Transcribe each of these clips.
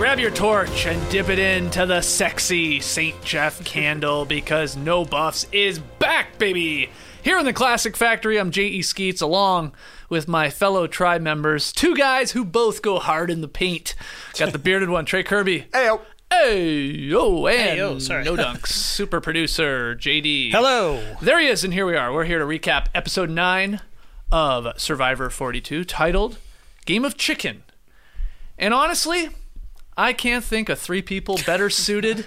Grab your torch and dip it into the sexy St. Jeff candle because No Buffs is back, baby! Here in the Classic Factory, I'm J.E. Skeets along with my fellow tribe members, two guys who both go hard in the paint. Got the bearded one, Trey Kirby. Hey, Hey, yo, and Hey, yo, sorry. No Dunks, super producer, JD. Hello. There he is, and here we are. We're here to recap episode 9 of Survivor 42, titled Game of Chicken. And honestly, I can't think of three people better suited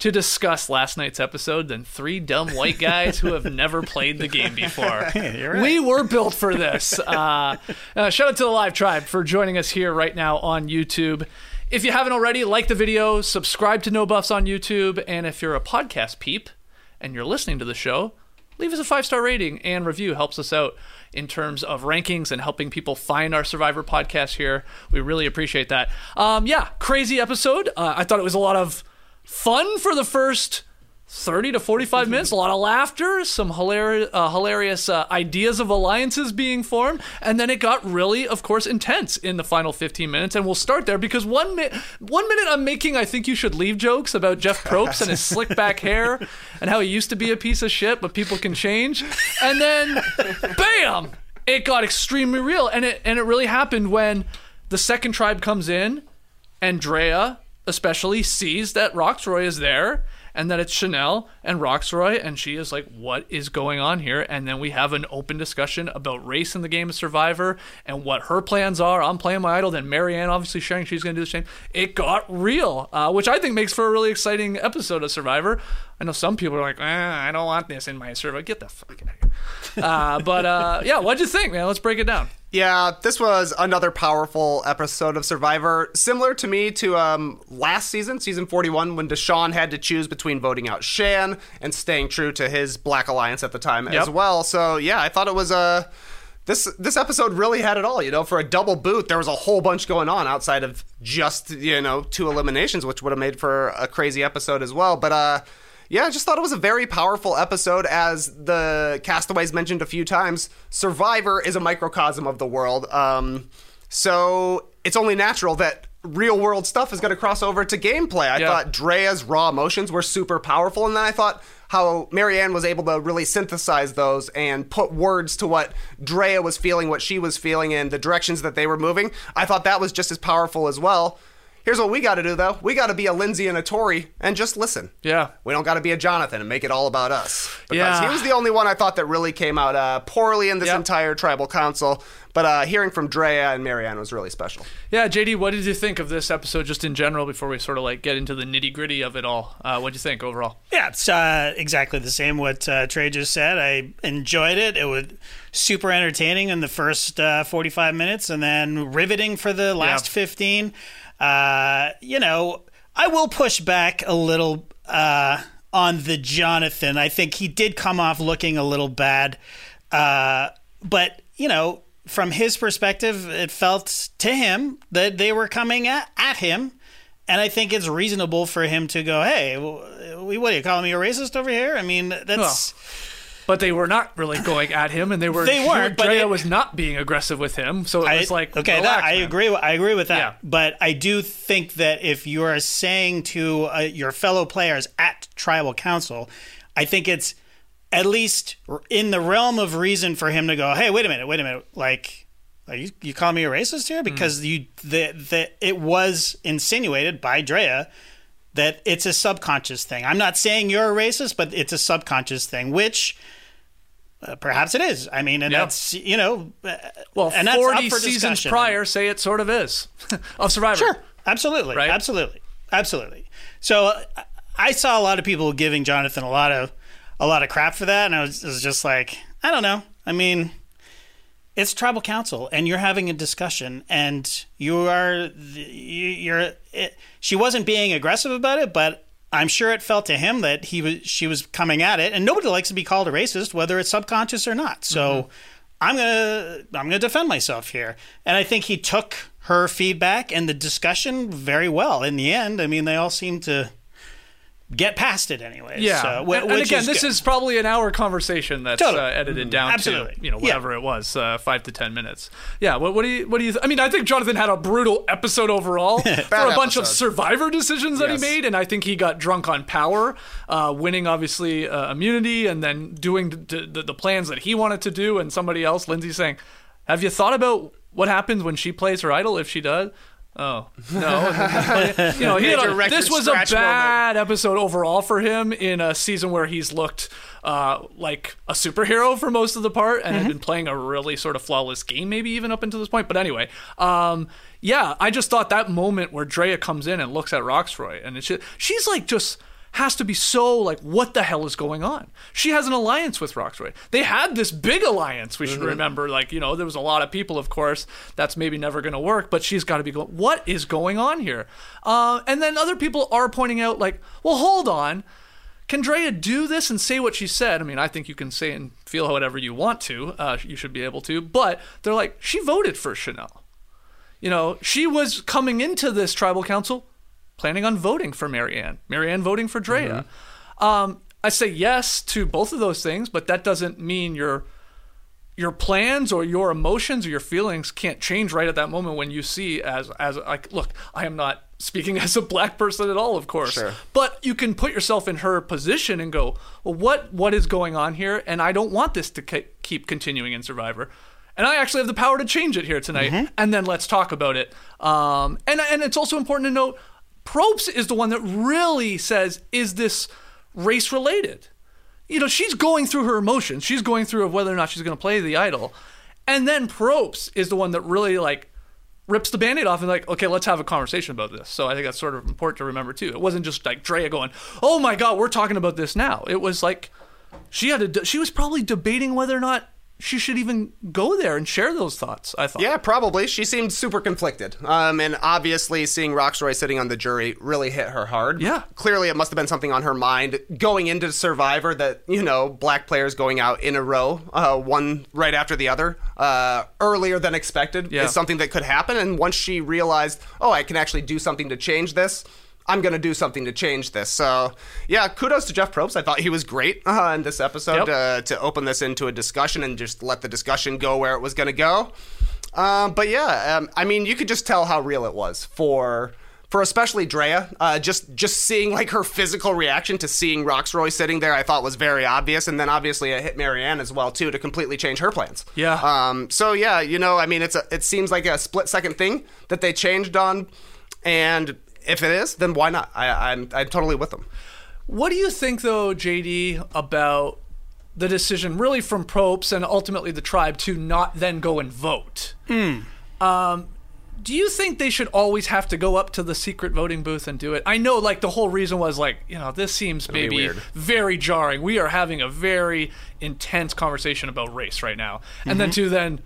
to discuss last night's episode than three dumb white guys who have never played the game before. We were built for this. Uh, uh, shout out to the live tribe for joining us here right now on YouTube. If you haven't already, like the video, subscribe to No Buffs on YouTube, and if you're a podcast peep and you're listening to the show, leave us a five star rating and review. Helps us out in terms of rankings and helping people find our Survivor podcast here. We really appreciate that. Um, yeah, crazy episode. Uh, I thought it was a lot of fun for the first 30 to 45 minutes, a lot of laughter, some hilarious, uh, hilarious uh, ideas of alliances being formed, and then it got really, of course, intense in the final 15 minutes. And we'll start there because one minute, one minute I'm making I think you should leave jokes about Jeff Probst and his slick back hair and how he used to be a piece of shit, but people can change, and then, bam, it got extremely real, and it and it really happened when the second tribe comes in Andrea especially sees that Roxroy is there and that it's Chanelle and Roxroy and she is like what is going on here? And then we have an open discussion about race in the game of Survivor and what her plans are. I'm playing my idol. Then Maryanne obviously sharing she's going to do the same. It got real uh, which I think makes for a really exciting episode of Survivor I know some people are like eh, I don't want this in my Survivor get the fuck out of here uh, but uh, yeah what'd you think man let's break it down Yeah, this was another powerful episode of Survivor, similar to me to um, last season, season 41, when Deshawn had to choose between voting out Shan and staying true to his Black Alliance at the time Yep. as well. So yeah, I thought it was a. this this episode really had it all, you know. For a double boot, there was a whole bunch going on outside of just you know two eliminations, which would have made for a crazy episode as well. But uh, yeah, I just thought it was a very powerful episode. As the castaways mentioned a few times, Survivor is a microcosm of the world. Um, so it's only natural that real world stuff is going to cross over to gameplay. I Yeah. thought Drea's raw emotions were super powerful, and then I thought how Maryanne was able to really synthesize those and put words to what Drea was feeling, what she was feeling, and the directions that they were moving. I thought that was just as powerful as well. Here's what we got to do, though. We got to be a Lindsay and a Tori and just listen. Yeah. We don't got to be a Jonathan and make it all about us. Because Yeah. he was the only one I thought that really came out uh, poorly in this Yep. entire tribal council. But uh, hearing from Drea and Maryanne was really special. Yeah, JD, what did you think of this episode just in general before we sort of like get into the nitty gritty of it all? Uh, what did you think overall? Yeah, it's uh, exactly the same what uh, Trey just said. I enjoyed it. It was super entertaining in the first uh, 45 minutes and then riveting for the last Yeah. 15. Uh, you know, I will push back a little uh, on the Jonathan. I think he did come off looking a little bad. Uh, but, you know, from his perspective, it felt to him that they were coming at, at him. And I think it's reasonable for him to go, hey, what are you calling me a racist over here? I mean, that's. But they were not really going at him, and they were. They weren't, but Drea it- was not being aggressive with him, so it was like okay, that, I man. agree. with- I agree with that. Yeah. But I do think that if you are saying to uh, your fellow players at tribal council, I think it's at least in the realm of reason for him to go, "Hey, wait a minute, wait a minute, like." Are you, you call me a racist here because you the, the it was insinuated by Drea that it's a subconscious thing. I'm not saying you're a racist, but it's a subconscious thing, which uh, perhaps it is. I mean, and Yeah. that's you know, uh, Well, and that's up forty for seasons discussion. prior say it sort of is of Survivor. Sure, absolutely, Right? absolutely, absolutely. So uh, I saw a lot of people giving Jonathan a lot of a lot of crap for that, and I was, was just like, I don't know. I mean, it's tribal council, and you're having a discussion, and you are you- you're. It, she wasn't being aggressive about it, but. I'm sure it felt to him that he was she was coming at it, and nobody likes to be called a racist, whether it's subconscious or not. So mm-hmm. I'm gonna I'm gonna defend myself here, and I think he took her feedback and the discussion very well. In the end, I mean, they all seem to get past it anyway. Yeah, so, wh- and, and again, is this good. is probably an hour conversation that's Totally. uh, edited down Absolutely. to you know Yeah. whatever it was, uh, five to ten minutes. Yeah, what, what do you what do you? Th- I mean, I think Jonathan had a brutal episode overall for a bunch of. Survivor decisions that Yes. he made, and I think he got drunk on power, uh, winning obviously uh, immunity, and then doing the, the, the plans that he wanted to do, and somebody else, Lindsay, saying, "Have you thought about what happens when she plays her idol if she does?" Oh no! you know, he had a, this was a scratch moment. bad episode overall for him in a season where he's looked uh, like a superhero for most of the part and had been playing a really sort of flawless game, maybe even up until this point. But anyway, um, yeah, I just thought that moment where Drea comes in and looks at Roxroy and it's just, she's like just has to be so like what the hell is going on she has an alliance with roxroy they had this big alliance we should Mm-hmm. remember like you know there was a lot of people of course that's maybe never going to work but she's got to be going what is going on here uh, and then other people are pointing out like well hold on can Drea do this and say what she said? I mean, I think you can say and feel however you want to. Uh, you should be able to. But they're like, she voted for Chanelle. You know, she was coming into this tribal council planning on voting for Maryanne. Maryanne voting for Drea. Um, I say yes to both of those things, but that doesn't mean your your plans or your emotions or your feelings can't change right at that moment when you see as as like look, I am not speaking as a black person at all, of course. Sure. But you can put yourself in her position and go, well, what what is going on here? And I don't want this to ke- keep continuing in Survivor. And I actually have the power to change it here tonight. And then let's talk about it. Um, and and it's also important to note, Probst is the one that really says, is this race related? You know, she's going through her emotions. She's going through of whether or not she's going to play the idol. And then Probst is the one that really like rips the band-aid off and like okay let's have a conversation about this so i think that's sort of important to remember too it wasn't just like drea going oh my god we're talking about this now it was like she had a she was probably debating whether or not she should even go there and share those thoughts i thought Yeah, probably. She seemed super conflicted. Um, and obviously, seeing Roxroy sitting on the jury really hit her hard. Yeah. Clearly, it must have been something on her mind going into Survivor that, you know, black players going out in a row, uh, one right after the other, uh, earlier than expected, Yeah. is something that could happen. And once she realized, oh, I can actually do something to change this. I'm going to do something to change this. So, yeah, kudos to Jeff Probst. I thought he was great uh, in this episode Yep. uh, to open this into a discussion and just let the discussion go where it was going to go. Um, but yeah, um, I mean, you could just tell how real it was for for especially Drea. Uh, just just seeing like her physical reaction to seeing Roxroy sitting there, I thought was very obvious, and then obviously it hit Maryanne as well too to completely change her plans. Yeah. Um. So yeah, you know, I mean, it's a it seems like a split second thing that they changed on, and if it is, then why not? I, I'm I'm totally with them. What do you think, though, JD, about the decision, really from Probst and ultimately the tribe, to not then go and vote? Um, do you think they should always have to go up to the secret voting booth and do it? I know, like, the whole reason was, like, you know, this seems be maybe very jarring. We are having a very intense conversation about race right now. And then to then,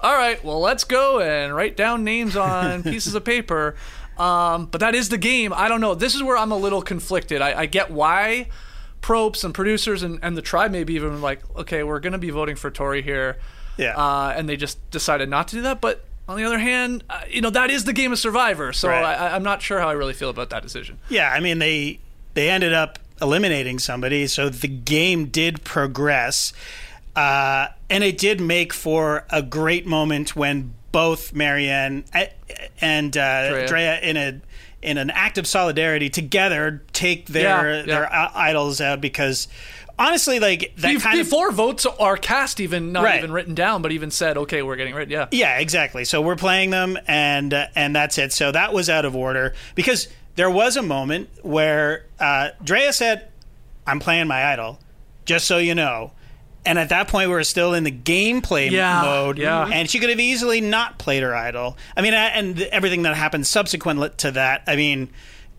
all right, well, let's go and write down names on pieces of paper. Um, but that is the game. I don't know. This is where I'm a little conflicted. I, I get why Probst and producers and, and the tribe maybe even like, okay, we're going to be voting for Tori here. Yeah. uh, and they just decided not to do that. But on the other hand, uh, you know that is the game of Survivor, so Right. I, I'm not sure how I really feel about that decision. Yeah, I mean they they ended up eliminating somebody, so the game did progress, uh, and it did make for a great moment when both Maryanne and uh, Drea. Drea. in a in an act of solidarity together take their Yeah, their i- idols out because honestly, like that Be- kind of Before votes are cast, even not Right. even written down, but even said, okay, we're getting rid. Yeah, Yeah, exactly. So we're playing them, and uh, and that's it. So that was out of order because there was a moment where uh, Drea said, "I'm playing my idol," just so you know. And at that point, we were still in the gameplay Yeah, mode, yeah. and she could have easily not played her idol. I mean, and everything that happened subsequent to that. I mean,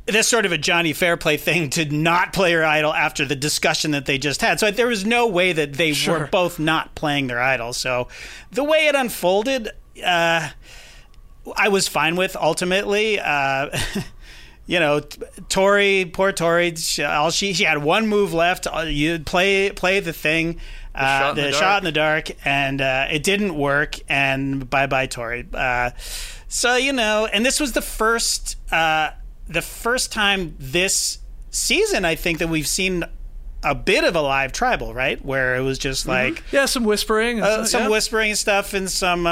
that's sort of a Johnny Fairplay thing to not play her idol after the discussion that they just had. So there was no way that they Sure. were both not playing their idol. So the way it unfolded, uh, I was fine with ultimately. Uh, you know, Tori, poor Tori, she, all she she had one move left. Uh, You play play the thing, uh, shot in the, the shot in the dark, and uh, it didn't work. And bye bye Tori. Uh, so you know, and this was the first uh, the first time this season I think that we've seen a bit of a live tribal, right? Where it was just like yeah, some whispering, and uh, some, some yeah. whispering stuff, and some,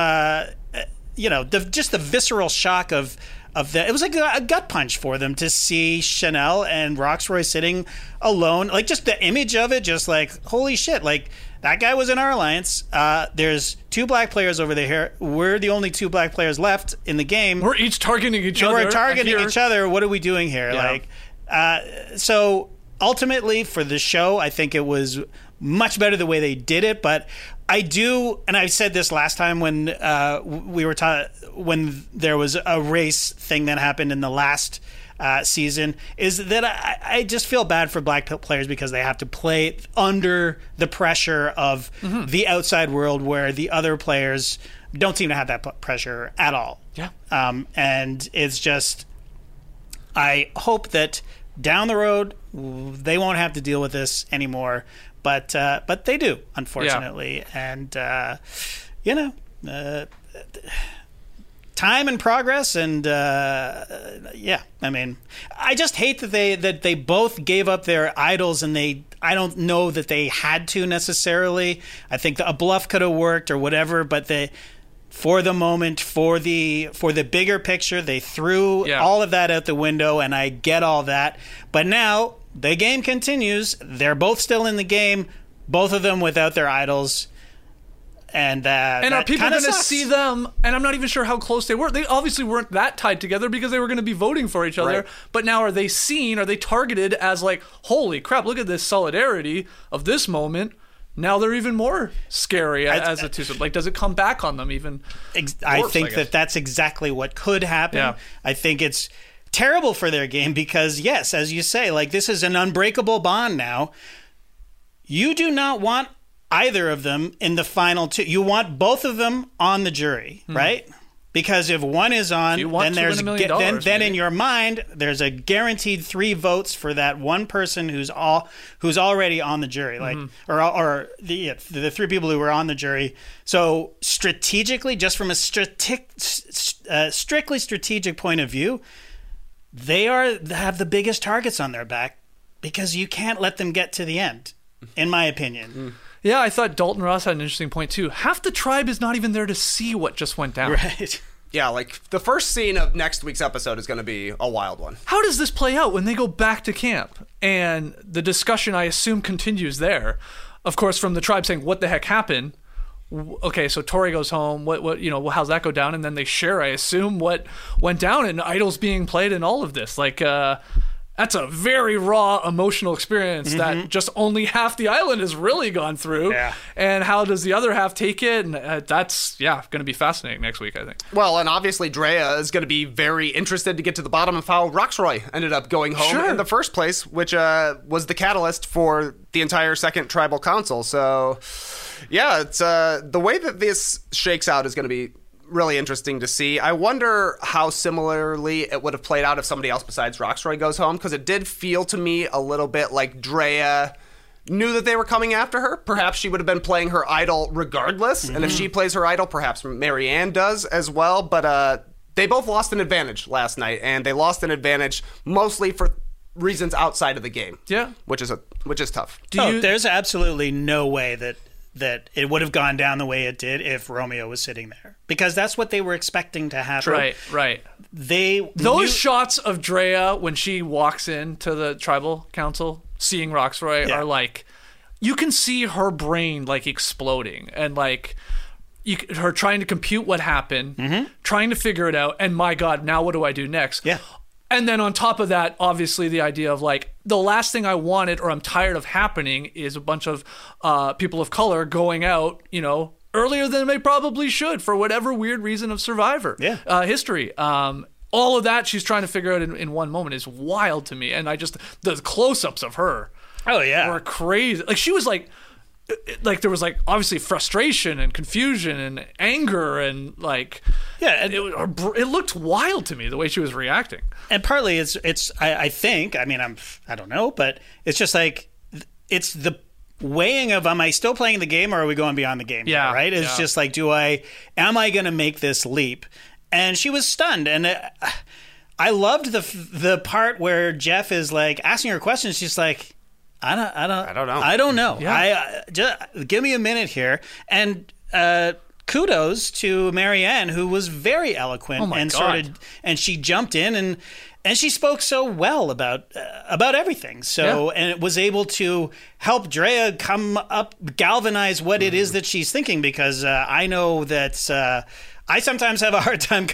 you know, the, just the visceral shock of of that. It was like a, a gut punch for them to see Chanelle and Roxroy sitting alone. Like just the image of it, just like holy shit! Like that guy was in our alliance. Uh, there's two black players over there. We're the only two black players left in the game. We're each targeting each And other. We're targeting each other. What are we doing here? Yeah. Like, uh, so ultimately for the show, I think it was much better the way they did it. But I do, and I said this last time when uh, we were ta- when there was a race thing that happened in the last. Uh, season is that I, I just feel bad for black players because they have to play under the pressure of Mm-hmm. the outside world where the other players don't seem to have that p- pressure at all. Yeah. Um, and it's just, I hope that down the road they won't have to deal with this anymore. But uh, but they do, unfortunately, and uh, you know, uh, time and progress, and uh, yeah, I mean, I just hate that they that they both gave up their idols, and they I don't know that they had to necessarily. I think a bluff could have worked or whatever, but they for the moment for the for the bigger picture they threw Yeah. all of that out the window and i get all that but now the game continues they're both still in the game both of them without their idols and uh And are people going to see them? And I'm not even sure how close they were. They obviously weren't that tied together because they were going to be voting for each other. Right. But now are they seen? Are they targeted as like, holy crap, look at this solidarity of this moment? Now they're even more scary I- as a twosome. Like, does it come back on them even? Ex- I worse, I think guess. that that's exactly what could happen. Yeah. I think it's terrible for their game because, yes, as you say, like this is an unbreakable bond now. You do not want either of them in the final two. You want both of them on the jury, right? Because if one is on, Hmm. then there's win a million then, then in your mind there's a guaranteed three votes for that one person who's all who's already on the jury, like Mm-hmm. or or the the three people who were on the jury. So strategically, just from a strate- uh, strictly strategic point of view, they are have the biggest targets on their back because you can't let them get to the end, in my opinion. Hmm. Yeah, I thought Dalton Ross had an interesting point too. Half the tribe is not even there to see what just went down. Right. Yeah, like the first scene of next week's episode is going to be a wild one. How does this play out when they go back to camp? And the discussion, I assume, continues there. Of course, from the tribe saying, "What the heck happened?" Okay, so Tori goes home. What, what, you know, how's that go down? And then they share, I assume, what went down and idols being played and all of this. Like, uh, that's a very raw emotional experience that just only half the island has really gone through. Yeah. And how does the other half take it? And uh, that's yeah, going to be fascinating next week, I think. Well, and obviously Drea is going to be very interested to get to the bottom of how Roxroy ended up going home Sure. in the first place, which uh, was the catalyst for the entire second tribal council. So, yeah, it's uh, the way that this shakes out is going to be really interesting to see. I wonder how similarly it would have played out if somebody else besides Roxroy goes home, because it did feel to me a little bit like Drea knew that they were coming after her, perhaps she would have been playing her idol regardless. And if she plays her idol, perhaps Maryanne does as well. But uh, they both lost an advantage last night, and they lost an advantage mostly for reasons outside of the game. Yeah. which is a which is tough. Do oh, you- there's absolutely no way that that it would have gone down the way it did if Romeo was sitting there because that's what they were expecting to happen. Right, right. They Those knew- shots of Drea when she walks into the tribal council, seeing Roxroy, Yeah. are like, you can see her brain like exploding and like. You, her trying to compute what happened, mm-hmm. trying to figure it out, and my God, now what do I do next? Yeah. And then on top of that, obviously the idea of like the last thing I wanted or I'm tired of happening is a bunch of uh, people of color going out, you know, earlier than they probably should for whatever weird reason of Survivor Yeah. uh, history. Um, all of that she's trying to figure out in, in one moment is wild to me, and I just the close-ups of her Oh yeah. were crazy. Like she was like. Like there was like obviously frustration and confusion and anger and like Yeah, and- it, it looked wild to me the way she was reacting. and partly it's it's I, I think I mean I'm I don't know, but it's just like it's the weighing of am I still playing the game or are we going beyond the game? Yeah, right. It's yeah. just like do I am I going to make this leap? And she was stunned, and uh, I loved the the part where Jeff is like asking her questions. She's like. I don't. I don't. I don't know. I don't know. Yeah. I uh, just give me a minute here. And uh, kudos to Maryanne, who was very eloquent Oh and God. started and she jumped in and and she spoke so well about uh, about everything. So Yeah. and it was able to help Drea come up, galvanize what it is that she's thinking. Because uh, I know that. Uh, I sometimes have a hard time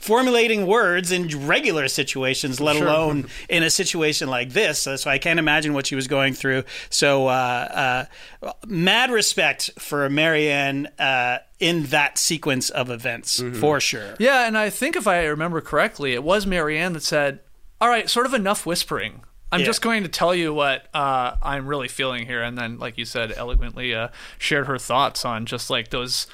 formulating words in regular situations, let alone in a situation like this. So I can't imagine what she was going through. So, uh, uh, mad respect for Maryanne uh, in that sequence of events, for sure. Yeah, and I think if I remember correctly, it was Maryanne that said, "All right, sort of enough whispering. I'm Yeah. just going to tell you what uh, I'm really feeling here." And then, like you said, eloquently uh, shared her thoughts on just like those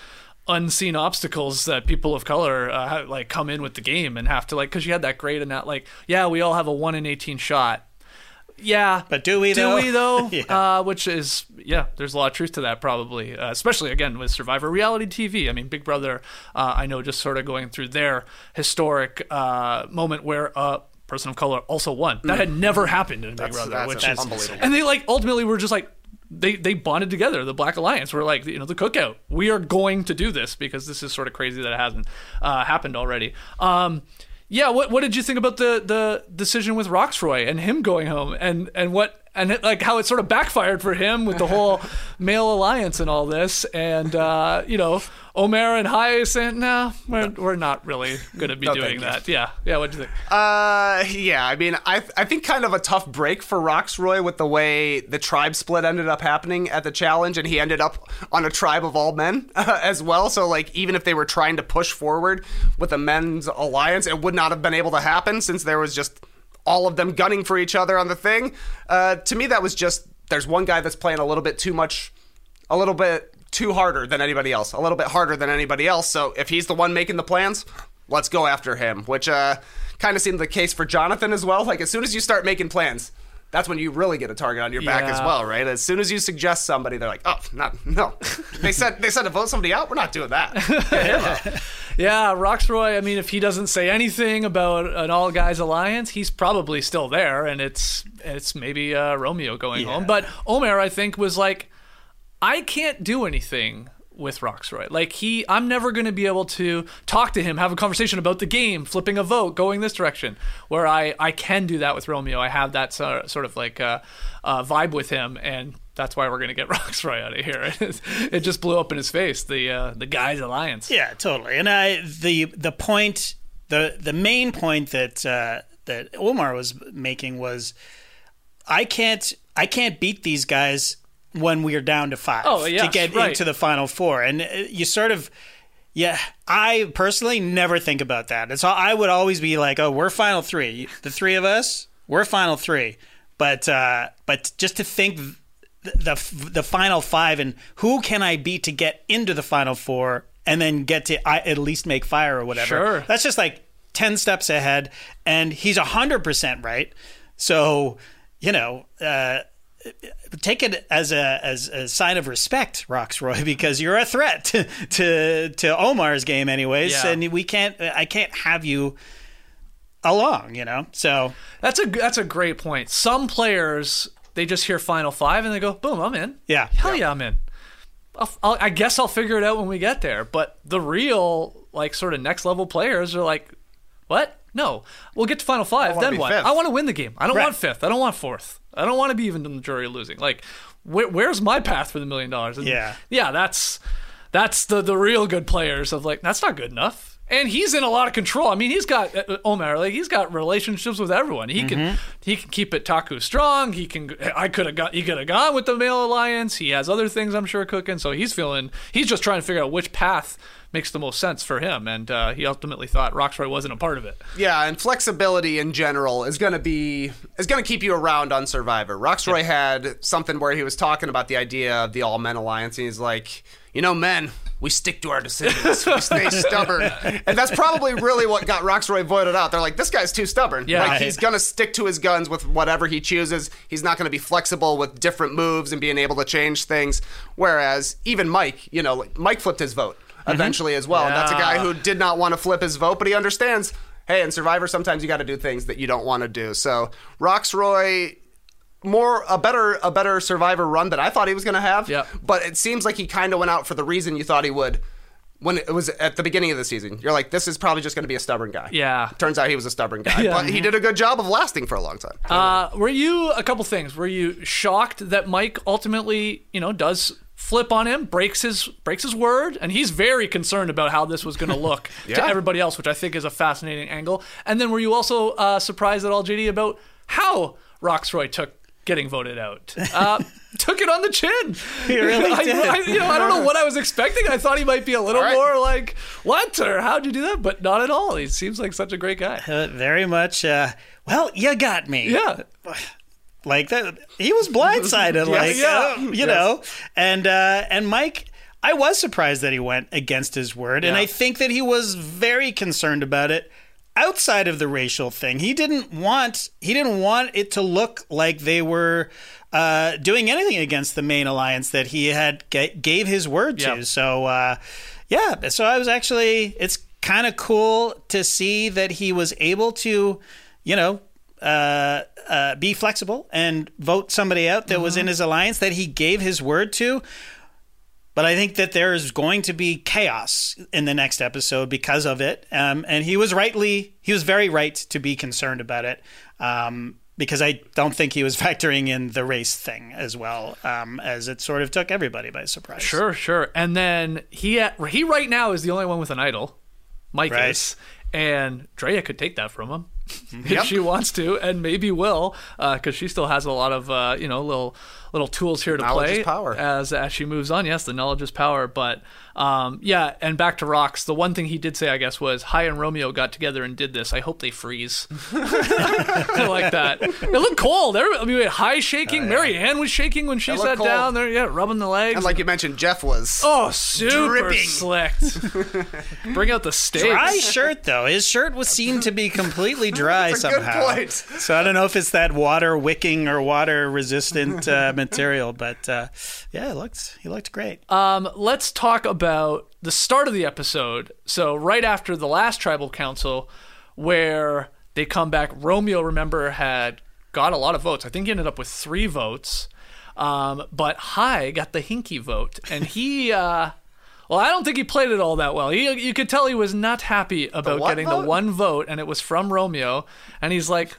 unseen obstacles that people of color uh, ha- like come in with the game and have to like because you had that great and that like yeah we all have a one in 18 shot yeah But do we, do though? we though Yeah. uh, which is yeah there's a lot of truth to that probably uh, especially again with survivor reality tv i mean big brother uh, i know just sort of going through their historic uh, moment where a person of color also won that had never happened in big That's- brother that's which is unbelievable. and they like ultimately were just like they they bonded together. The Black Alliance were like you know the cookout. We are going to do this because this is sort of crazy that it hasn't uh, happened already. Um, yeah, what what did you think about the the decision with Roxroy and him going home and and what and it, like how it sort of backfired for him with the whole male alliance and all this and uh, you know Omar and Hyacinth. no we're, we're not really going to be No, doing that. Yeah, yeah. What do you think? Uh, yeah. I mean, I I think kind of a tough break for Roxroy with the way the tribe split ended up happening at the challenge, and he ended up on a tribe of all men uh, as well. So like, even if they were trying to push forward with a men's alliance, it would not have been able to happen since there was just all of them gunning for each other on the thing. Uh, to me, that was just there's one guy that's playing a little bit too much, a little bit too harder than anybody else, a little bit harder than anybody else. So if he's the one making the plans, let's go after him. Which uh, kind of seemed the case for Jonathan as well. Like as soon as you start making plans. That's when you really get a target on your back as well, right? As soon as you suggest somebody, they're like, "Oh, not no." they said they said to vote somebody out. We're not doing that. Out. Yeah, Roxroy, I mean, if he doesn't say anything about an all guys alliance, he's probably still there, and it's it's maybe uh, Romeo going home. But Omar, I think, was like, I can't do anything with Roxroy. Like he, I'm never going to be able to talk to him, have a conversation about the game, flipping a vote, going this direction. Where I I can do that with Romeo. I have that sort sort of like uh, uh, vibe with him, and that's why we're going to get Roxroy out of here. it just blew up in his face. The uh, the guys alliance. Yeah, totally. And I the the point the the main point that uh, that Omar was making was I can't I can't beat these guys when we are down to five Oh, to get right. into the final four, and uh, you sort of. Yeah, I personally never think about that. It's all, I would always be like, "Oh, we're final three. The three of us, we're final three. But uh, but just to think the, the the final five and who can I beat to get into the final four and then get to I, at least make fire or whatever. Sure. That's just like 10 steps ahead and he's 100% right. So, you know, uh, take it as a as a sign of respect, Roxroy, because you're a threat to to, to Omar's game, anyways, Yeah. and we can't. I can't have you along, you know. So That's a that's a great point. Some players they just hear Final Five and they go, "Boom, I'm in." Yeah. hell yeah, I'm in. I'll, I'll, I guess I'll figure it out when we get there. But the real like sort of next level players are like, "What? No, we'll get to Final Five. Then what? fifth." I want to win the game. I don't Right. want fifth. I don't want fourth. I don't want to be even in the jury of losing. Like, where, where's my path for the million dollars? And Yeah. yeah. That's that's the the real good players of like that's not good enough. And he's in a lot of control. I mean, he's got uh, Omar. Like he's got relationships with everyone. He can he can keep it Taku strong. He can. I could have got. He could have gone with the male alliance. He has other things I'm sure cooking. So he's feeling. He's just trying to figure out which path makes the most sense for him. And uh, he ultimately thought Roxroy wasn't a part of it. Yeah, and flexibility in general is going to be is going to keep you around on Survivor. Roxroy had something where he was talking about the idea of the All Men Alliance, and he's like, you know, men, we stick to our decisions, we stay stubborn, and that's probably really what got Roxroy voted out. They're like, this guy's too stubborn. Yeah. like Right. he's going to stick to his guns with whatever he chooses. He's not going to be flexible with different moves and being able to change things. Whereas even Mike, you know, like, Mike flipped his vote mm-hmm. eventually as well, and that's a guy who did not want to flip his vote, but he understands. Hey, in Survivor, sometimes you got to do things that you don't want to do. So Roxroy, more a better a better Survivor run that I thought he was going to have. But it seems like he kind of went out for the reason you thought he would when it was at the beginning of the season. You're like, this is probably just going to be a stubborn guy. Yeah. Turns out he was a stubborn guy, Yeah. but he did a good job of lasting for a long time. Uh, were you a couple things? Were you shocked that Mike ultimately, you know, does flip on him, breaks his breaks his word, and he's very concerned about how this was going to look to everybody else, which I think is a fascinating angle. And then were you also uh, surprised at all, JD, about how Roxroy took getting voted out? Uh, took it on the chin. He really I, did. I- you know, I don't know what I was expecting. I thought he might be a little right. more like, "What?" or "How'd you do that?" But not at all. He seems like such a great guy. uh, very much. Uh, well, you got me. Yeah. like that he was blindsided like yeah. uh, you know and uh and mike i was surprised that he went against his word and i think that he was very concerned about it outside of the racial thing he didn't want he didn't want it to look like they were uh, doing anything against the main alliance that he had ga- gave his word to Yep. so uh, yeah so i was actually it's kind of cool to see that he was able to you know uh, uh, be flexible and vote somebody out that was in his alliance that he gave his word to. But I think that there is going to be chaos in the next episode because of it. Um, and he was rightly, he was very right to be concerned about it. Um, because I don't think he was factoring in the race thing as well, um, as it sort of took everybody by surprise. Sure, sure. And then he he right now is the only one with an idol. Mike Right. is, and Drea could take that from him if Yep. she wants to, and maybe will, because she still has a lot of uh, you know little little tools here to Knowledge play is power. as as she moves on. Yes, the knowledge is power. But um, yeah, and back to rocks. The one thing he did say, I guess, was Hai and Romeo got together and did this. I hope they freeze. I like that. It looked cold. Everybody, I mean, we had Hai shaking. Maryanne was shaking when she sat cold. down there. Yeah, rubbing the legs. and like you mentioned, Jeff was. Oh, super Dripping. slicked. Bring out the steaks. Dry shirt though. His shirt was seemed to be completely dry That's a good somehow. point. So I don't know if it's that water wicking or water resistant uh, material, but uh, yeah, it looked he looked great. Um, let's talk about the start of the episode. So right after the last tribal council, where they come back, Romeo, remember, had got a lot of votes. I think he ended up with three votes. Um, but Hai got the hinky vote, and he. Uh, well, I don't think he played it all that well. He, you could tell he was not happy about what getting vote? the one vote, and it was from Romeo. And he's like,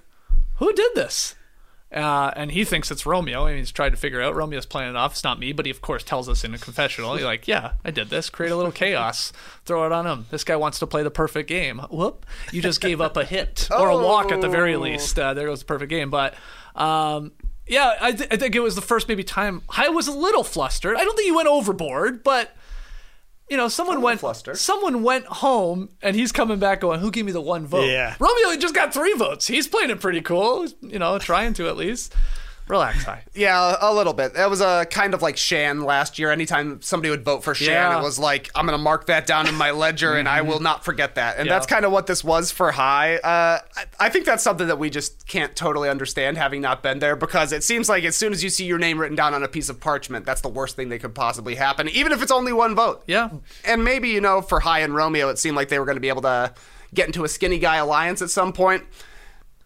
"Who did this?" Uh, and he thinks it's Romeo, and he's tried to figure out Romeo's playing it off. It's not me, but he of course tells us in a confessional. He's like, "Yeah, I did this. Create a little chaos. Throw it on him. This guy wants to play the perfect game. Whoop! You just gave up a hit or a walk at the very Oh. least. Uh, there goes the perfect game. But um, yeah, I, th- I think it was the first maybe time I was a little flustered. I don't think he went overboard, but you know, someone went flustered. someone went home and he's coming back going, "Who gave me the one vote?" Yeah. Romeo just got three votes. He's playing it pretty cool, you know, trying to at least. Relax, Hai. Yeah, a little bit. That was a kind of like Shan last year. Anytime somebody would vote for Shan, Yeah. it was like I'm going to mark that down in my ledger, and I will not forget that. And Yeah. that's kind of what this was for Hai. Uh, I, I think that's something that we just can't totally understand, having not been there, because it seems like as soon as you see your name written down on a piece of parchment, that's the worst thing that could possibly happen, even if it's only one vote. Yeah. And maybe you know, for Hai and Romeo, it seemed like they were going to be able to get into a skinny guy alliance at some point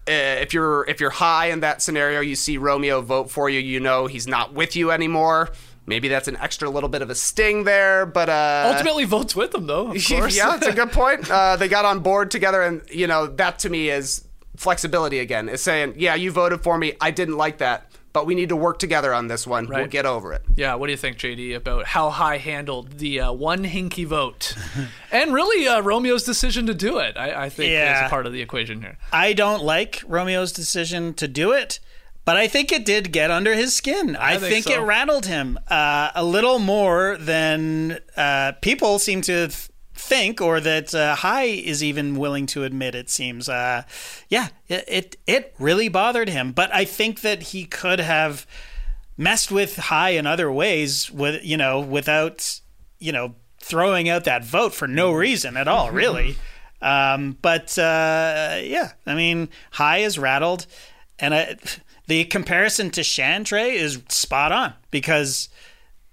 if you're if you're Hai in that scenario, you see Romeo vote for you, you know he's not with you anymore. Maybe that's an extra little bit of a sting there, but uh, Ultimately votes with them though. Of course. yeah, it's a good point. Uh, they got on board together, and you know that to me is flexibility again. Is saying, yeah, you voted for me, I didn't like that, but we need to work together on this one. We'll get over it. Yeah, what do you think, JD, about how Hai handled the uh, one hinky vote, and really uh, Romeo's decision to do it? I, I think is Yeah. a part of the equation here. I don't like Romeo's decision to do it, but I think it did get under his skin. I, think think, so. it rattled him uh, a little more than uh, people seem to th- think, or that uh, Hai is even willing to admit. It seems, uh, yeah, it, it really bothered him. But I think that he could have messed with Hai in other ways, with you know, without you know throwing out that vote for no reason at all, really. Um, but uh, yeah, I mean, Hai is rattled, and I, the comparison to Chantre is spot on because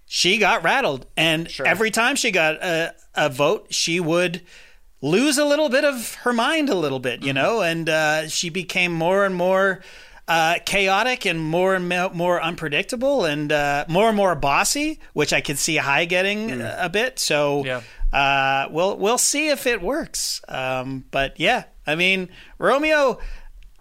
she got rattled, and every time she got a, a vote, she would lose a little bit of her mind, a little bit, you know, and uh, she became more and more. Uh, chaotic and more and more unpredictable and uh, more and more bossy, which I could see Hai getting uh, a bit. So Yeah. uh, we'll we'll see if it works. Um, but yeah, I mean Romeo,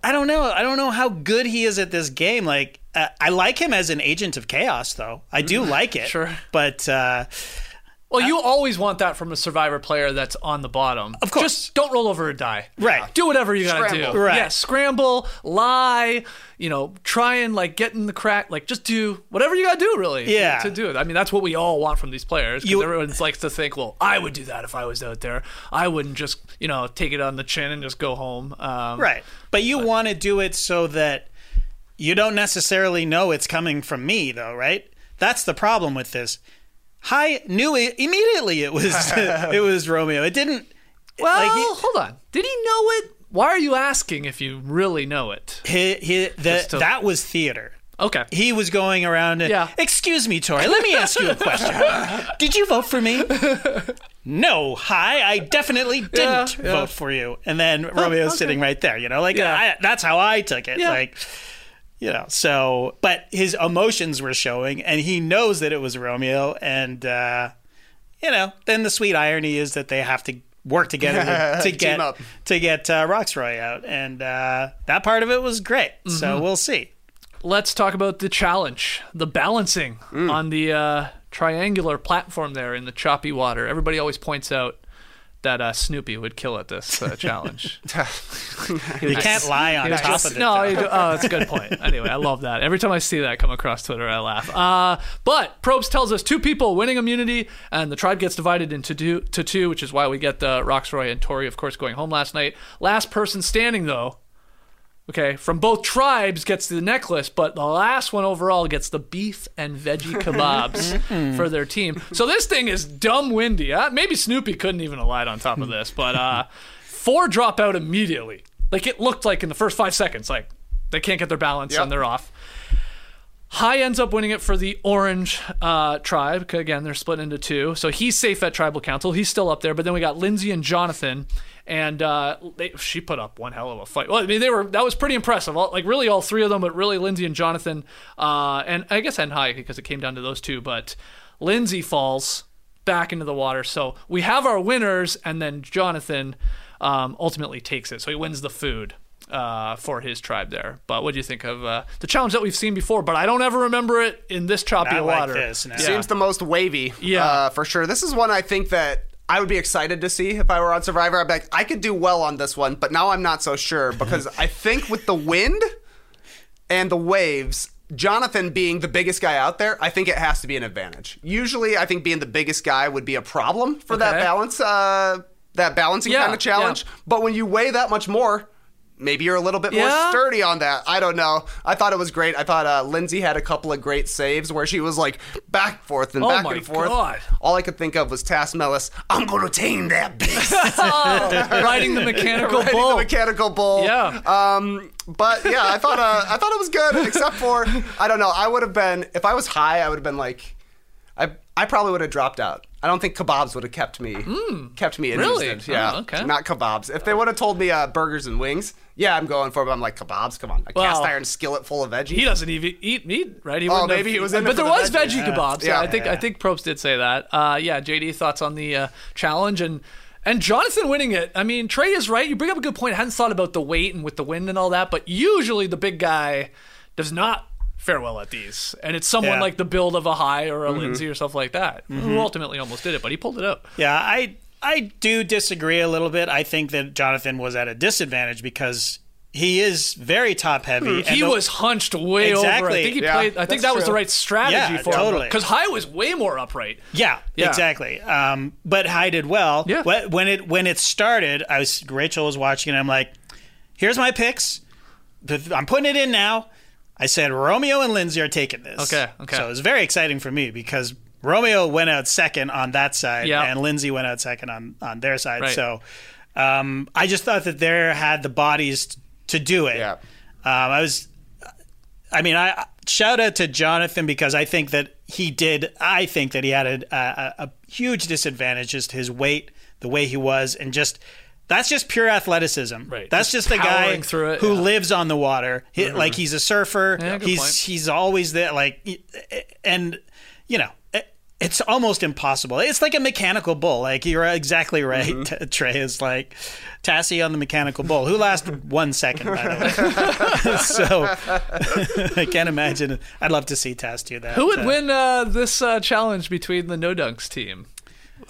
I don't know. I don't know how good he is at this game. Like uh, I like him as an agent of chaos, though. I do like it. Sure. but uh, Well, you always want that from a survivor player that's on the bottom. Of course. Just don't roll over or die. Right. Do whatever you gotta do. Right. Yeah, scramble, lie, you know, try and like get in the crack, like just do whatever you gotta do really. Yeah. To do it. I mean, that's what we all want from these players. Because everyone likes to think, well, I would do that if I was out there. I wouldn't just, you know, take it on the chin and just go home. Um, right. But you want to do it so that you don't necessarily know it's coming from me, though, right? That's the problem with this. Hai knew it immediately. It was it was Romeo. It didn't. Well, like, he- hold on. Did he know it? Why are you asking if you really know it? he, he, the, to- that was theater. Okay. He was going around. And, Yeah. Excuse me, Tori. Let me ask you a question. Did you vote for me? no. Hi. I definitely didn't Yeah, yeah. vote for you. And then Romeo's sitting right there. You know, like Yeah. I, that's how I took it. Yeah. Like. You know, so but his emotions were showing, and he knows that it was Romeo, and uh, you know, then the sweet irony is that they have to work together to, to get up. to get uh, Roxroy out, and uh, that part of it was great. So we'll see. let's talk about the challenge, the balancing on the uh, triangular platform there in the choppy water. Everybody always points out that uh, Snoopy would kill at this uh, challenge. You can't lie on He top just- of it. no, though. you do- oh, that's a good point. Anyway, I love that. Every time I see that come across Twitter, I laugh. Uh, but Probst tells us two people winning immunity, and the tribe gets divided into two, to two, which is why we get the Roxroy and Tori, of course, going home last night. Last person standing, though, okay, from both tribes gets the necklace, but the last one overall gets the beef and veggie kebabs for their team. So this thing is dumb windy. Uh, maybe Snoopy couldn't even have lied on top of this, but uh, four drop out immediately. Like it looked like in the first five seconds, like they can't get their balance Yep. and they're off. Hai ends up winning it for the Orange uh, tribe. Again, they're split into two. So he's safe at Tribal Council. He's still up there. But then we got Lindsay and Jonathan. And uh, they, she put up one hell of a fight. Well, I mean, they were that was pretty impressive. All, like really, all three of them, but really Lindsay and Jonathan, uh, and I guess and Hai because it came down to those two. But Lindsay falls back into the water. So we have our winners, and then Jonathan um, ultimately takes it. So he wins the food uh, for his tribe there. But what do you think of uh, the challenge that we've seen before? But I don't ever remember it in this choppy Not like water. this, no. Yeah. Seems the most wavy, Yeah. uh, for sure. This is one I think that I would be excited to see if I were on Survivor. I'd be like, I could do well on this one, but now I'm not so sure because I think with the wind and the waves, Jonathan being the biggest guy out there, I think it has to be an advantage. Usually, I think being the biggest guy would be a problem for that balance, uh, that balancing Yeah, kind of challenge. yeah. But when you weigh that much more, maybe you're a little bit more Yeah? sturdy on that. I don't know. I thought it was great. I thought uh, Lindsay had a couple of great saves where she was like back forth and Oh back and forth. God. All I could think of was Tass Mellis. I'm gonna tame that beast. riding the mechanical Riding bull. the mechanical bull. Yeah. Um, but yeah, I thought uh, I thought it was good, except for I don't know. I would have been if I was Hai, I would have been like, I probably would have dropped out. I don't think kebabs would have kept me kept me Hmm. Really? interested. Yeah, Oh, okay. not kebabs. If they would have told me uh, burgers and wings, yeah, I'm going for. it. But I'm like kebabs. Come on, a Well, cast iron skillet full of veggies. he doesn't even eat meat, right? He Oh, wouldn't have- maybe he was in But there the was veggies. veggie kebabs. Yeah, Yeah. I think I think Probst did say that. Uh, yeah, JD thoughts on the uh, challenge and and Jonathan winning it. I mean, Trey is right. You bring up a good point. I hadn't thought about the weight and with the wind and all that, but usually the big guy does not fare well at these, and it's someone Yeah. like the build of a Hai or a Mm-hmm. Lindsay or stuff like that who ultimately almost did it, but he pulled it out. Yeah, I I do disagree a little bit. I think that Jonathan was at a disadvantage because he is very top heavy. and He the- was hunched way over. I Exactly. think he Yeah, played. I think that's that was the right strategy Yeah, for him totally. because Hai was way more upright. Yeah, Yeah. exactly. Um, but Hai did well. Yeah. When it when it started, I was Rachel was watching, and I'm like, "Here's my picks. I'm putting it in now." I said Romeo and Lindsay are taking this. Okay, okay. So it was very exciting for me because Romeo went out second on that side, Yeah. and Lindsay went out second on on their side. Right. So um, I just thought that they had the bodies to do it. Yeah. Um, I was I mean, I shout out to Jonathan because I think that he did. I think that he had a, a, a huge disadvantage, just his weight, the way he was, and just that's just pure athleticism. Right. That's Just just, a guy through it, who yeah. lives on the water. He, Like he's a surfer. Yeah, good he's point. he's always there. Like, and you know. It, it's almost impossible. It's like a mechanical bull. Like you're exactly right. Mm-hmm. Trey is like Tassie on the mechanical bull, who lasted one second, by the way. so I can't imagine. I'd love to see Tas do that. Who would Uh, win uh, this uh, challenge between the No Dunks team?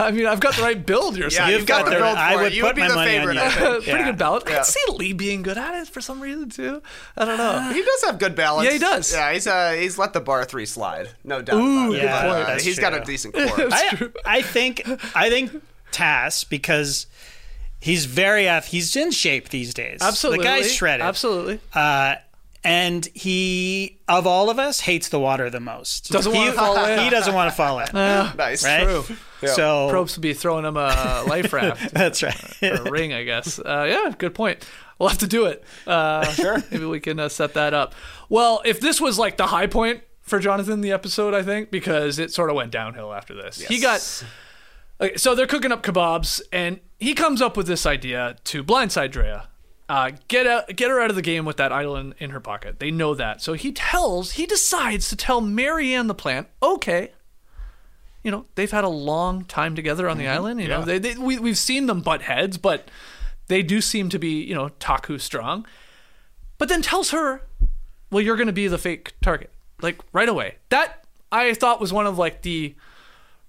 I mean, I've got the right build. You're Yeah, you've got the the- build for I it. would You put would be my the money on favorite, you. Pretty Yeah. good balance. I could see Leigh being good at it for some reason too. I don't know. He does have good balance. Yeah, he does. Yeah, he's uh, he's let the bar three slide, no doubt. Ooh, about it. But, uh, That's he's got a decent core. I, I think I think Tas because he's very ath- he's in shape these days. Absolutely, the guy's shredded. Absolutely. Uh, and he of all of us hates the water the most. Doesn't he, wanna fall in. He doesn't want to fall in. nice. right? True. So Probst would be throwing him a life raft. that's right. or a ring, I guess. Uh, yeah, good point. We'll have to do it. Uh, sure. Maybe we can uh, set that up. Well, if this was like the high point for Jonathan, the episode, I think, because it sort of went downhill after this. He got. Okay, so they're cooking up kebabs, and he comes up with this idea to blindside Drea. Uh, get out, get her out of the game with that idol in, in her pocket. They know that, so he tells, he decides to tell Maryanne the plant, okay, you know, they've had a long time together on the island. You know, they, they, we, we've seen them butt heads, but they do seem to be, you know, Taku strong. But then tells her, well, you're going to be the fake target, like right away. That I thought was one of like the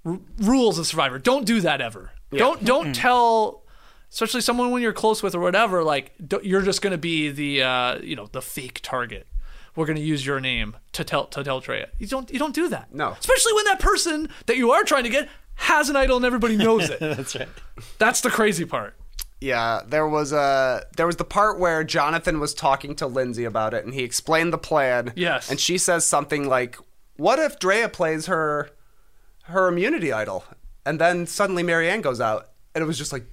r- rules of Survivor. Don't do that ever. Yeah. Don't don't tell, especially someone when you're close with or whatever. Like you're just going to be the uh, you know the fake target. We're going to use your name to tell to tell Drea. You don't you don't do that. No. especially when that person that you are trying to get has an idol and everybody knows it. that's right. That's the crazy part. Yeah, there was a there was the part where Jonathan was talking to Lindsay about it, and he explained the plan. Yes. and she says something like, "What if Drea plays her her immunity idol?" And then suddenly Maryanne goes out, and it was just like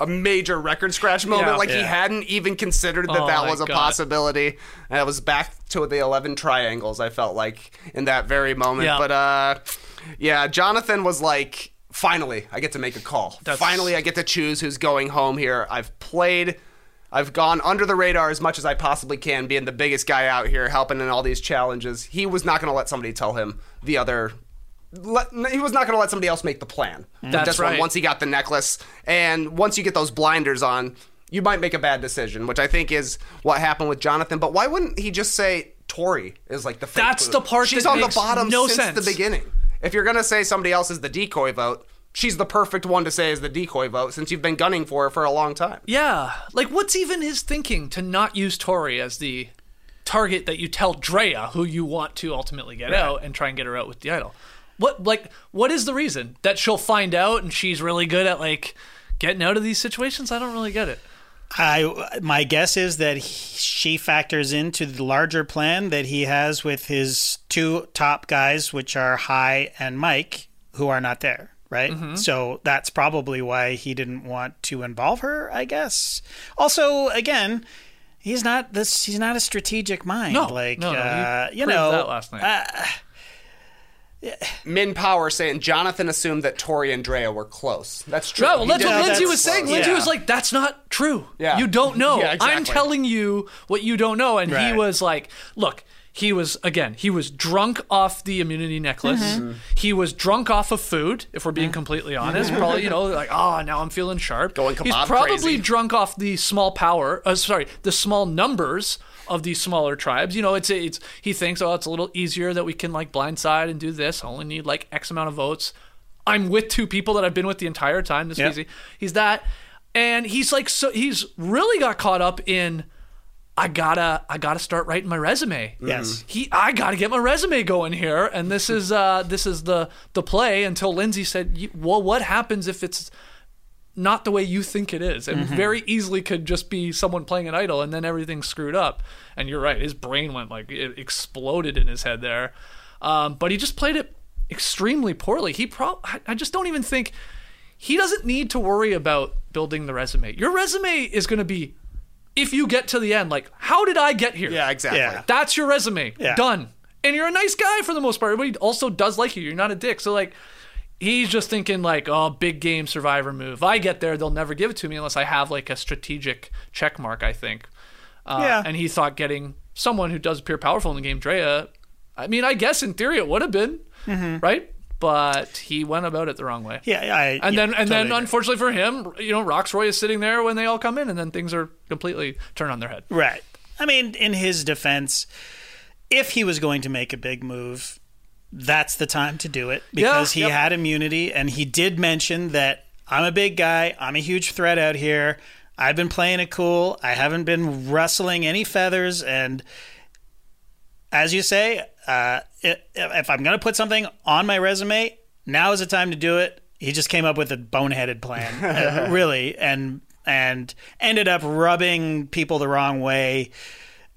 a major record scratch moment. Yeah. like he hadn't even considered that Oh that was a God. possibility. And it was back to the eleven triangles. I felt like in that very moment, Yeah. but uh, yeah, Jonathan was like. Finally, I get to make a call. That's- Finally, I get to choose who's going home here. I've played, I've gone under the radar as much as I possibly can, being the biggest guy out here, helping in all these challenges. He was not going to let somebody tell him the other. Let, he was not going to let somebody else make the plan. That's This right. Once he got the necklace, and once you get those blinders on, you might make a bad decision, which I think is what happened with Jonathan. But why wouldn't he just say Tori is like the fake That's boot? the part She's on the bottom no since sense. the beginning. If you're gonna say somebody else is the decoy vote, she's the perfect one to say is the decoy vote since you've been gunning for her for a long time. Yeah. Like, what's even his thinking to not use Tori as the target that you tell Drea, who you want to ultimately get out and try and get her out with the idol? What, like, what is the reason that she'll find out and she's really good at, like, getting out of these situations? I don't really get it. I my guess is that he, she factors into the larger plan that he has with his two top guys, which are Hai and Mike, who are not there. Right, so that's probably why he didn't want to involve her. I guess. Also, again, he's not this. He's not a strategic mind. No, like no, uh, you know, that last night. uh, Min Power saying Jonathan assumed that Tori and Drea were close. That's true. No, well, that's what Lindsay was saying. close. Lindsay Yeah. was like, "That's not true. Yeah. You don't know. Yeah, exactly. I'm telling you what you don't know." And he was like, "Look." He was again. He was drunk off the immunity necklace. Mm-hmm. He was drunk off of food. If we're being completely honest, probably you know like oh now I'm feeling sharp. Going He's probably crazy. drunk off the small power. Uh, sorry, the small numbers of these smaller tribes. You know, it's it's he thinks oh it's a little easier that we can like blindside and do this. I only need like X amount of votes. I'm with two people that I've been with the entire time. This Yep. easy. He's that, and he's like so. He's really got caught up in. I gotta, I gotta start writing my resume. Yes. He, I gotta get my resume going here, and this is, uh, this is the the play. Until Lindsay said, "Well, what happens if it's not the way you think it is?" And very easily could just be someone playing an idol, and then everything's screwed up. And you're right, his brain went like it exploded in his head there. Um, but he just played it extremely poorly. He pro, I, I just don't even think he doesn't need to worry about building the resume. Your resume is going to be if you get to the end, like, how did I get here? Yeah, exactly. Yeah. That's your resume. Yeah. Done. And you're a nice guy for the most part. Everybody also does like you. You're not a dick. So like he's just thinking like, oh, big game survivor move. If I get there, they'll never give it to me unless I have like a strategic check mark, I think. Uh, Yeah. And he thought getting someone who does appear powerful in the game, Drea, I mean, I guess in theory it would have been, right? But he went about it the wrong way. yeah, I, And yeah, then, and totally then, agree. unfortunately for him, you know, Rocksroy is sitting there when they all come in, and then things are completely turned on their head. Right. I mean, in his defense, if he was going to make a big move, that's the time to do it because he yep. had immunity and he did mention that I'm a big guy, I'm a huge threat out here. I've been playing it cool. I haven't been rustling any feathers and as you say, uh, if I'm going to put something on my resume, now is the time to do it. He just came up with a boneheaded plan, uh, really, and and ended up rubbing people the wrong way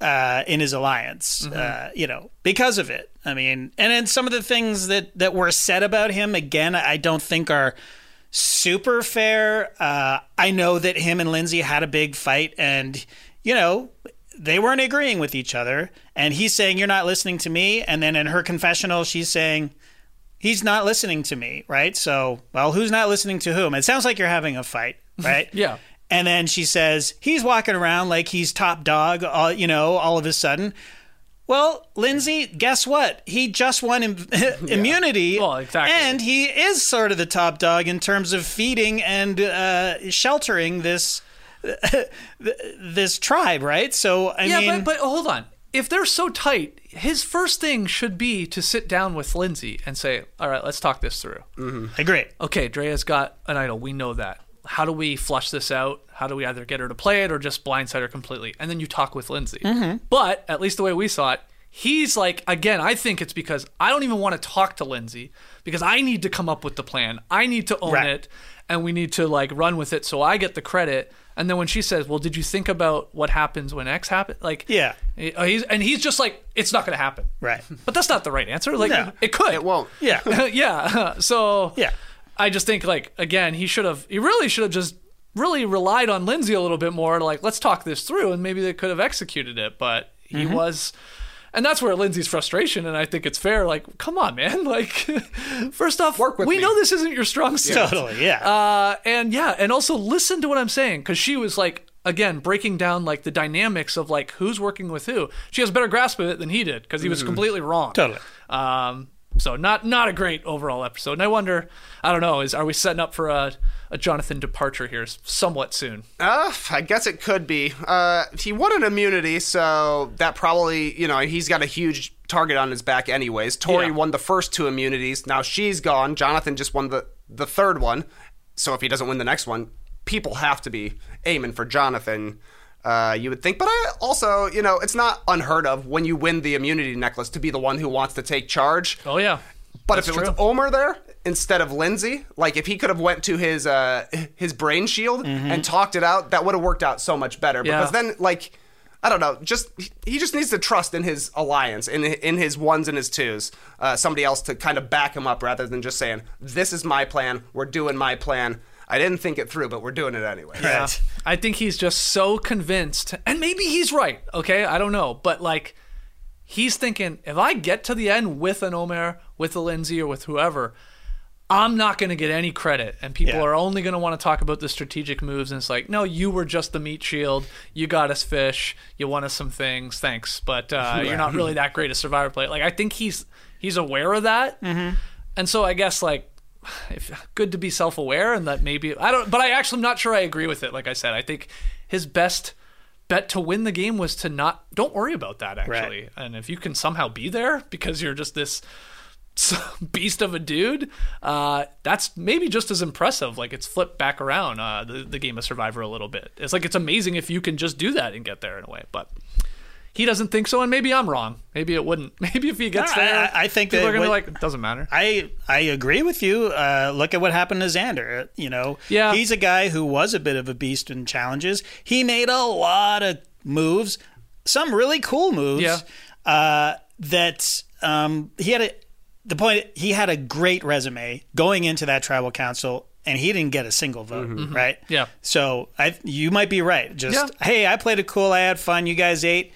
uh, in his alliance. Uh, you know, because of it. I mean, and then some of the things that that were said about him again, I don't think are super fair. Uh, I know that him and Lindsay had a big fight, and you know they weren't agreeing with each other. And he's saying, "You're not listening to me," and then in her confessional, she's saying. He's not listening to me, right? So, well, who's not listening to whom? It sounds like you're having a fight, right? Yeah. And then she says, he's walking around like he's top dog, all, you know, all of a sudden. Well, Lindsay, guess what? He just won Im- immunity. Well, exactly. And he is sort of the top dog in terms of feeding and uh, sheltering this this tribe, right? So, I yeah, mean, but, but hold on. If they're so tight, his first thing should be to sit down with Lindsay and say, "All right, let's talk this through." I agree. Okay, Drea's got an idol. We know that. How do we flush this out? How do we either get her to play it or just blindside her completely? And then you talk with Lindsay. But at least the way we saw it, he's like, again, I think it's because I don't even want to talk to Lindsay because I need to come up with the plan. I need to own Right. it and we need to like run with it so I get the credit. And then when she says, "Well, did you think about what happens when X happens?" Like, Yeah. uh, he's and he's just like, "It's not going to happen." Right. But that's not the right answer. Like, No. it could. It won't. Yeah. yeah. So Yeah. I just think like again, he should have he really should have just really relied on Lindsay a little bit more to like let's talk this through and maybe they could have executed it, but he Mm-hmm. was and that's where Lindsay's frustration and I think it's fair like come on man like first off Work with we me. know this isn't your strong suit. Totally. Yeah. Uh, and yeah, and also listen to what I'm saying because she was like, again, breaking down like the dynamics of like who's working with who. She has a better grasp of it than he did because he was completely wrong. Totally. Um, so not not a great overall episode. And I wonder, I don't know, is are we setting up for a, a Jonathan departure here somewhat soon? Uh, I guess it could be. Uh, he won an immunity, so that probably, you know, he's got a huge target on his back anyways. Tori Yeah. won the first two immunities. Now she's gone. Jonathan just won the, the third one. So if he doesn't win the next one, people have to be aiming for Jonathan. Uh, you would think, but I also, you know, it's not unheard of when you win the immunity necklace to be the one who wants to take charge. Oh yeah, But That's if it was. Omar there, instead of Lindsay. Like if he could have went to his uh his brain shield Mm-hmm. and talked it out, that would have worked out so much better. Yeah. Because then like I don't know, just he just needs to trust in his alliance, in in his ones and his twos. Uh, somebody else to kind of back him up rather than just saying, "This is my plan. We're doing my plan." I didn't think it through, but we're doing it anyway. Yeah. Right. I think he's just so convinced, and maybe he's right. Okay, I don't know, but like, he's thinking if I get to the end with an Omar, with a Lindsay, or with whoever, I'm not going to get any credit, and people Yeah. are only going to want to talk about the strategic moves. And it's like, no, you were just the meat shield. You got us fish. You won us some things. Thanks, but uh, you're not really that great a survivor player. Like, I think he's he's aware of that, mm-hmm. and so I guess like if, good to be self-aware and that maybe I don't but I actually am not sure I agree with it like I said. I think his best bet to win the game was to not don't worry about that actually. Right. and if you can somehow be there because you're just this beast of a dude uh, that's maybe just as impressive. Like it's flipped back around uh, the, the game of survivor a little bit. It's like it's amazing if you can just do that and get there in a way but he doesn't think so and maybe i'm wrong maybe it wouldn't maybe if he gets No, I- there I- I think people that are gonna be like it doesn't matter I I agree with you. Uh, look at what happened to Xander. You know, Yeah. he's a guy who was a bit of a beast in challenges. He made a lot of moves, some really cool moves. Yeah. Uh, that um, he had a the point. He had a great resume going into that tribal council. And he didn't get a single vote, right? Mm-hmm. Yeah. So I, you might be right. Just Yeah. hey, I played it cool. I had fun. You guys ate.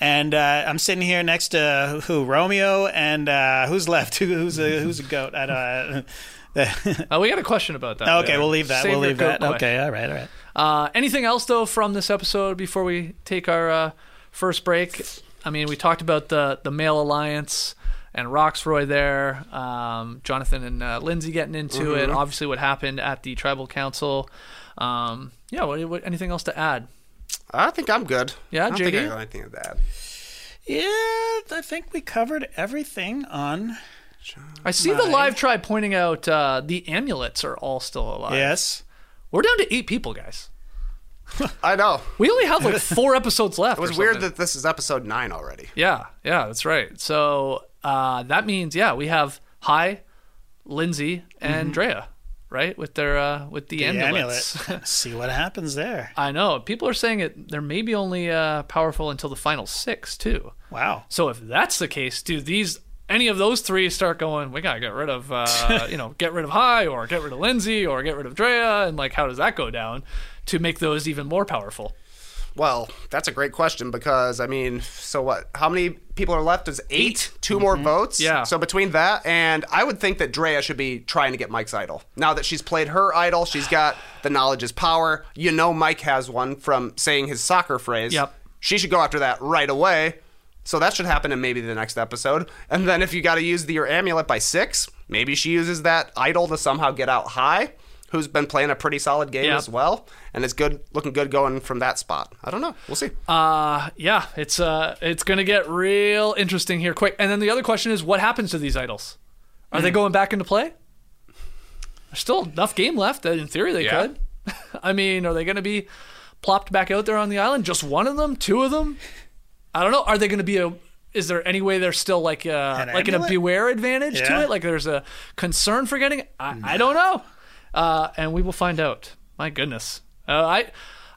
And uh, I'm sitting here next to who Romeo and uh, who's left? Who, who's a who's a goat? I don't. Uh, we got a question about that. okay, there. we'll leave that. Save we'll leave that. question. Okay, all right, all right. Uh, anything else though from this episode before we take our uh, first break? I mean, we talked about the the male alliance and Rocksroy there, um, Jonathan and uh, Lindsay getting into it. Obviously, what happened at the tribal council. Um, yeah. What, what, anything else to add? I think I'm good. Yeah, I don't think I got anything of that. Yeah, I think we covered everything on. I see the live tribe pointing out uh, the amulets are all still alive. Yes. We're down to eight people, guys. I know. We only have like four episodes left. It was weird that this is episode nine already. Yeah, yeah, that's right. So uh, that means yeah, we have Hai, Lindsay, and Drea, right? With their uh, with the, The amulets. amulet. See what happens there. I know people are saying it. They're maybe only uh, powerful until the final six too. Wow. So if that's the case, do these any of those three start going? We gotta get rid of uh, you know get rid of Hai or get rid of Lindsay or get rid of Drea, and like how does that go down to make those even more powerful? Well, that's a great question because I mean, so what? How many people are left? Is eight? Eight. 2 more mm-hmm. votes. Yeah. So between that and I would think that Drea should be trying to get Mike's idol. Now that she's played her idol, she's got the knowledge is power. You know, Mike has one from saying his soccer phrase. Yep. She should go after that right away. So that should happen in maybe the next episode. And then if you got to use the, your amulet by six, maybe she uses that idol to somehow get out Hai. Who's been playing a pretty solid game Yep. as well, and is good, looking good going from that spot. I don't know. We'll see. Uh, yeah, it's uh, it's gonna get real interesting here quick. And then the other question is, what happens to these idols? Are they going back into play? There's still enough game left that in theory they Yeah. could. I mean, are they gonna be plopped back out there on the island? Just one of them? Two of them? I don't know. Are they gonna be a? Is there any way there's still like a An like in a beware advantage to it? Like there's a concern for getting it? I, I don't know. Uh, and we will find out. My goodness. Uh, I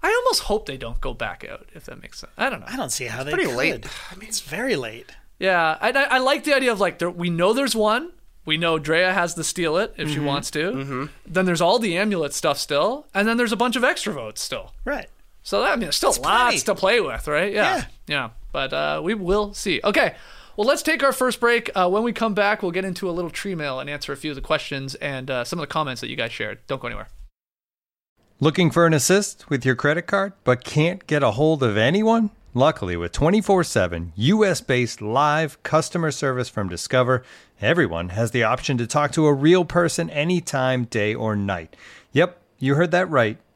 I almost hope they don't go back out. If that makes sense. I don't know. I don't see how they pretty could. late. I mean, it's very late. Yeah, I, I, I like the idea of like there, we know there's one. We know Drea has to steal it if she wants to. Mm-hmm. Then there's all the amulet stuff still, and then there's a bunch of extra votes still. Right. So that I mean, there's still That's lots plenty. to play with, right? Yeah, Yeah. yeah. But uh, we will see. Okay, well, let's take our first break. Uh, when we come back, we'll get into a little tree mail and answer a few of the questions and uh, some of the comments that you guys shared. Don't go anywhere. Looking for an assist with your credit card but can't get a hold of anyone? Luckily, with 24 7 US based live customer service from Discover, everyone has the option to talk to a real person anytime, day or night. Yep, you heard that right.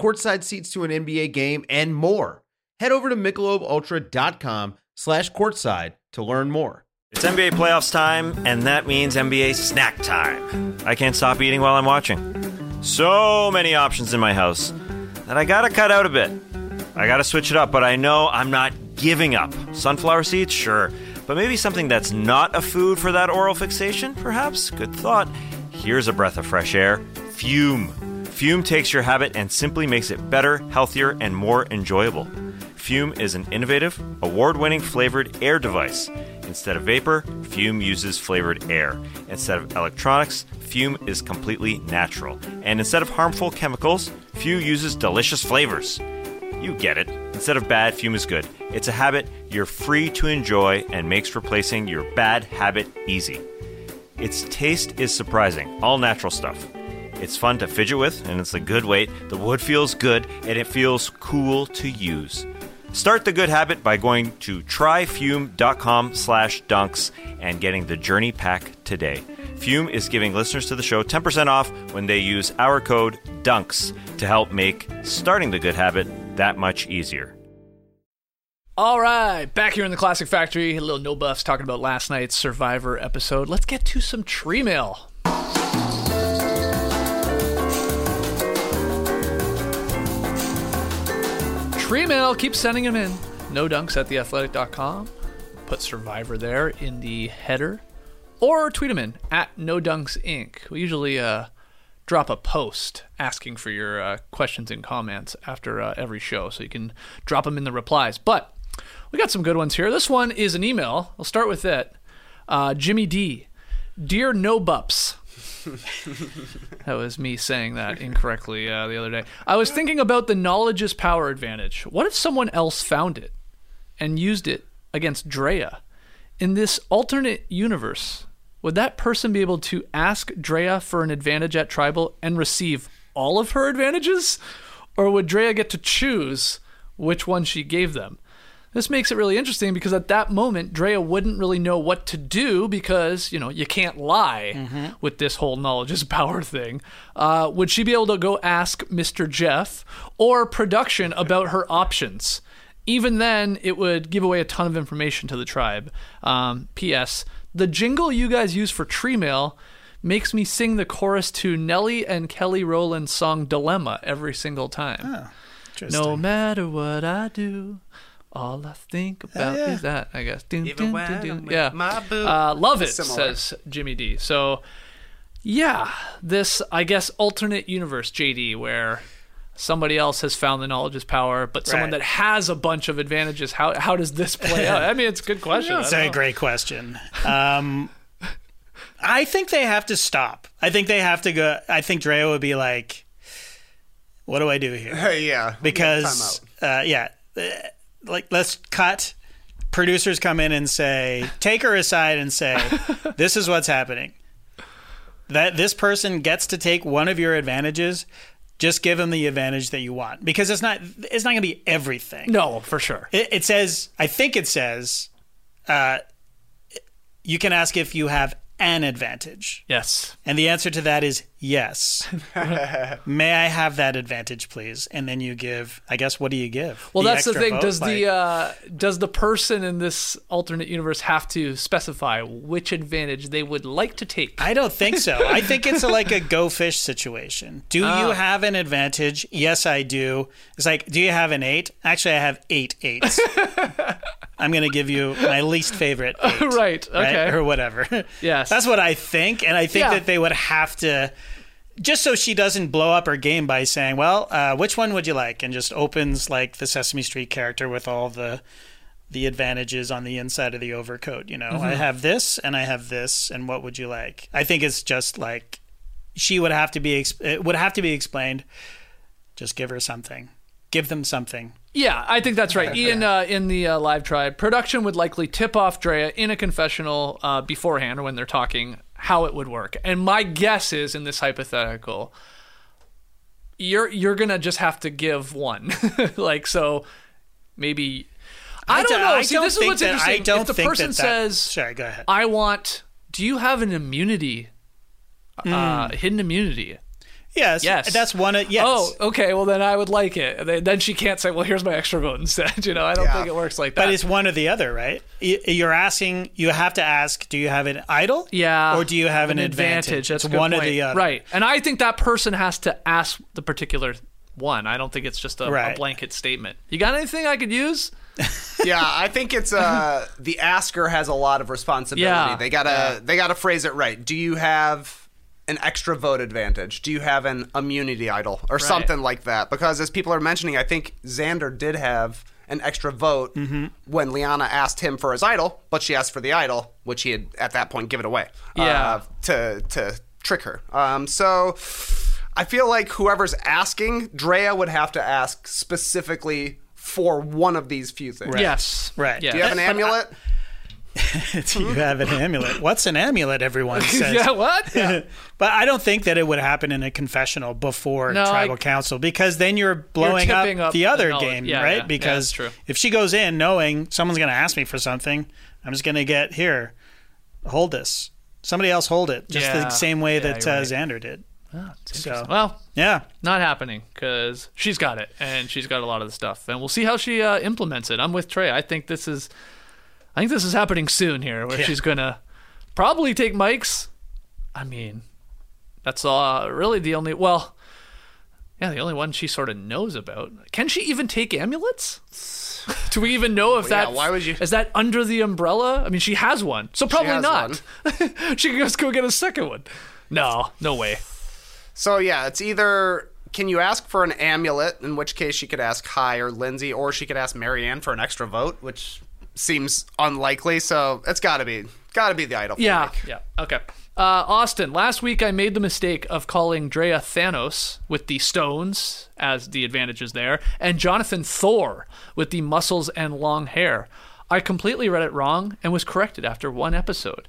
courtside seats to an NBA game, and more. Head over to michelobultra.com slash courtside to learn more. It's NBA playoffs time, and that means NBA snack time. I can't stop eating while I'm watching. So many options in my house that I gotta cut out a bit. I gotta switch it up, but I know I'm not giving up. Sunflower seeds, sure. But maybe something that's not a food for that oral fixation, perhaps? Good thought. Here's a breath of fresh air Fume. Fume takes your habit and simply makes it better, healthier, and more enjoyable. Fume is an innovative, award winning flavored air device. Instead of vapor, Fume uses flavored air. Instead of electronics, Fume is completely natural. And instead of harmful chemicals, Fume uses delicious flavors. You get it. Instead of bad, Fume is good. It's a habit you're free to enjoy and makes replacing your bad habit easy. Its taste is surprising, all natural stuff. It's fun to fidget with, and it's a good weight. The wood feels good, and it feels cool to use. Start the good habit by going to tryfume.com slash dunks and getting the journey pack today. Fume is giving listeners to the show 10% off when they use our code DUNKS to help make starting the good habit that much easier. All right, back here in the Classic Factory, a little no buffs talking about last night's Survivor episode. Let's get to some tree mail. Tree mail, keep sending them in. No dunks at theathletic.com. Put Survivor there in the header. Or tweet them in at No Dunks Inc. We usually uh, drop a post asking for your uh, questions and comments after uh, every show, so you can drop them in the replies. But we got some good ones here. This one is an email. I'll start with it. Uh, Jimmy D. Dear No Bups. that was me saying that incorrectly uh, the other day. I was thinking about the knowledge is power advantage. What if someone else found it and used it against Drea? In this alternate universe, would that person be able to ask Drea for an advantage at tribal and receive all of her advantages? Or would Drea get to choose which one she gave them? This makes it really interesting because at that moment, Drea wouldn't really know what to do because, you know, you can't lie with this whole knowledge is power thing. Uh, would she be able to go ask Mr. Jeff or production about her options? Even then, it would give away a ton of information to the tribe. Um, P.S. The jingle you guys use for tree mail makes me sing the chorus to Nelly and Kelly Rowland's song Dilemma every single time. No matter what I do, all I think about yeah. is that. I guess. Dun, Even dun, when dun, dun. Yeah. my boo. Uh, love it, Similar. says Jimmy D. So, yeah, this I guess alternate universe JD where somebody else has found the knowledge is power, but someone Right. that has a bunch of advantages. How how does this play out? I mean, it's a good question. I That's a know. great question. Um, I think they have to stop. I think they have to go. I think Drea would be like, "What do I do here?" Hey, yeah. Because, uh, yeah, like let's cut. Producers come in and say, take her aside and say, "This is what's happening." That this person gets to take one of your advantages. Just give them the advantage that you want because it's not. It's not going to be everything. No, for sure. It, it says, I think it says, uh, you can ask if you have an advantage. Yes. And the answer to that is yes. May I have that advantage, please? And then you give, I guess, what do you give? Well, that's the thing. vote? Does the uh, does the person in this alternate universe have to specify which advantage they would like to take? I don't think so. I think it's a, like a go fish situation. Do Ah. you have an advantage? Yes, I do. It's like, do you have an eight? Actually, I have eight eights. I'm going to give you my least favorite eight. right. Okay. right? Or whatever. Yes. That's what I think. And I think Yeah. that they would have to, just so she doesn't blow up her game by saying, well, uh, which one would you like? And just opens like the Sesame Street character with all the. The advantages on the inside of the overcoat. You know, Mm-hmm. I have this and I have this, and what would you like? I think it's just like she would have to be. It would have to be explained. Just give her something. Give them something. Yeah, I think that's right. Ian uh, in the uh, live tribe, production would likely tip off Drea in a confessional uh, beforehand or when they're talking how it would work. And my guess is in this hypothetical, you're you're gonna just have to give one. like so, maybe I don't know. I See, don't this is what's that- interesting. I don't if the think person that that- says, sorry, go ahead. I want. Do you have an immunity? Uh, hidden immunity. Yes, Yes. that's one. Of, yes. Oh, okay. Well, then I would like it. And then- Then she can't say, "Well, here's my extra vote instead." You know, I don't Yeah. think it works like that. But it's one or the other, right? You're asking. You have to ask. Do you have an idol? yeah, Or do you have an, advantage? That's it's a good one point. or the other. Right. And I think that person has to ask the particular one. I don't think it's just a, a blanket statement. You got anything I could use? yeah, I think it's uh the asker has a lot of responsibility. Yeah, They gotta they gotta phrase it right. Do you have an extra vote advantage? Do you have an immunity idol or something like that? Because as people are mentioning, I think Xander did have an extra vote Mm-hmm. when Liana asked him for his idol, but she asked for the idol, which he had at that point given away. Yeah. uh, to to trick her. Um, so. I feel like whoever's asking, Drea would have to ask specifically for one of these few things. Yes. Right. Yeah. Do you have an amulet? Do you have an amulet? What's an amulet? Everyone says. yeah. What? But I don't think that it would happen in a confessional before No, tribal I- council because then you're blowing tipping up the the other knowledge. game, Yeah, right? yeah. Yeah, because if she goes in knowing someone's going to ask me for something, I'm just going to get here, hold this. Somebody else hold it, just Yeah. the same way Yeah, that uh, right. Xander did. Oh, So- Well, Yeah, not happening because she's got it and she's got a lot of the stuff, and we'll see how she uh, implements it. I'm with Trey. I think this is, I think this is happening soon here, where Yeah. she's gonna probably take Mike's. I mean, that's uh, really the only well, yeah, the only one she sort of knows about. Can she even take amulets? Do we even know if yeah, that why would you- is that under the umbrella? I mean, she has one, so probably has not. she can just go get a second one. No, no way. So yeah, it's either can you ask for an amulet, in which case she could ask Hai or Lindsay, or she could ask Maryanne for an extra vote, which seems unlikely. So it's got to be got to be the idol. Yeah. Mike. Yeah. Okay. Uh, Austin, last week I made the mistake of calling Drea Thanos with the stones as the advantages there, and Jonathan Thor with the muscles and long hair. I completely read it wrong and was corrected after one episode.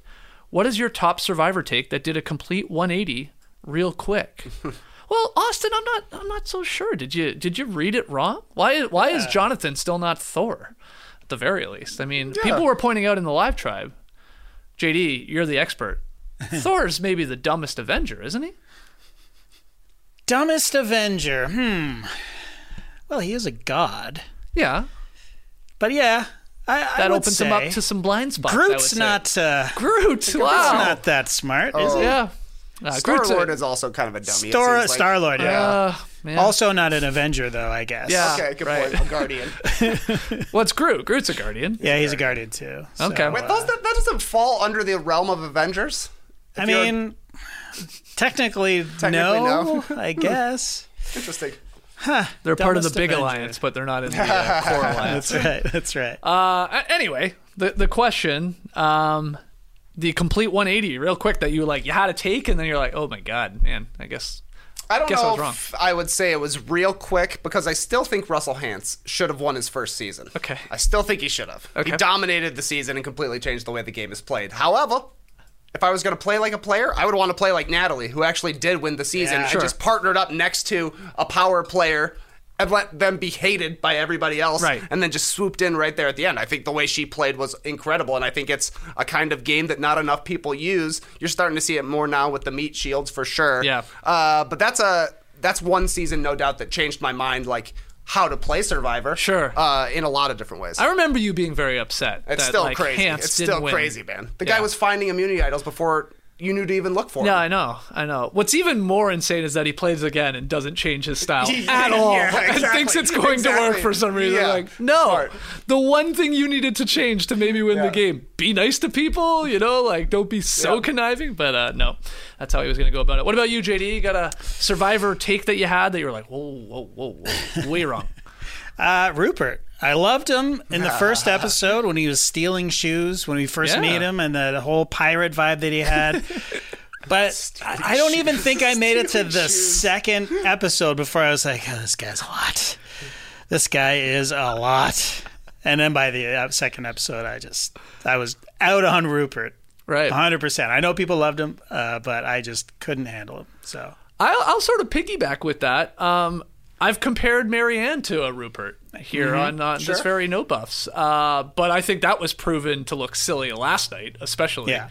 What is your top survivor take that did a complete 180 real quick? well, Austin, I'm not I'm not so sure. Did you did you read it wrong? Why why is Jonathan still not Thor? At the very least. I mean, people were pointing out in the live tribe JD, you're the expert. Thor's maybe the dumbest Avenger, isn't he? dumbest Avenger. Hmm. Well, he is a god, Yeah. but yeah, I, I That would opens him up to some blind spots. I would Groot's say. not. Uh, Groot. Wow. Groot's not that smart, is he? Yeah. Uh, Star Groot's a- Lord is also kind of a dummy. Star like. Star Lord, yeah. Uh, man. Also not an Avenger though, I guess. Yeah. Okay, good Right. point. A guardian. What's Groot? Groot's a guardian. Yeah, he's a guardian too. so, Okay. Wait, uh, those, that, that doesn't fall under the realm of Avengers. I mean, technically, Technically, no, no. I guess. interesting. They're part of the big Avenger. alliance, but they're not in the uh, core alliance. That's right. That's right. Uh, anyway, the the question, um, the complete 180, real quick, that you like, you had to take, and then you're like, oh my god, man, I guess. I don't Guess I know was wrong. if I would say it was real quick because I still think Russell Hantz should have won his first season. Okay. I still think he should have. Okay. He dominated the season and completely changed the way the game is played. However, if I was going to play like a player, I would want to play like Natalie, who actually did win the season Yeah. and Sure. just partnered up next to a power player and let them be hated by everybody else Right. and then just swooped in right there at the end. I think the way she played was incredible and I think it's a kind of game that not enough people use. You're starting to see it more now with the meat shields for sure. Yeah. Uh, but that's a that's one season, no doubt, that changed my mind, like how to play Survivor. Sure. Uh, in a lot of different ways. I remember you being very upset. it's that, still like, crazy. Hantz it's still win. crazy, man. The Yeah. guy was finding immunity idols before you knew to even look for Yeah, him. I know, I know. What's even more insane is that he plays again and doesn't change his style Yeah, at all, yeah, and thinks it's going to work for some reason. Yeah, Like, no, smart. the one thing you needed to change to maybe win the game: be nice to people. You know, like don't be so Yeah. conniving. But uh, no, that's how he was going to go about it. What about you, JD? You got a Survivor take that you had that you were like, whoa, whoa, whoa, whoa, way wrong. Uh, Rupert. I loved him in the first episode when he was stealing shoes when we first Yeah. meet him and the, whole pirate vibe that he had. But I I don't even think I made it to the second episode before I was like, oh, this guy's a lot. This guy is a lot. And then by the uh, second episode, I just, I was out on Rupert. Right. 100%. I know people loved him, uh, but I just couldn't handle him. So, I'll, I'll sort of piggyback with that. Um, I've compared Maryanne to a Rupert here on uh, this very no buffs, uh, but I think that was proven to look silly last night, especially. Yeah.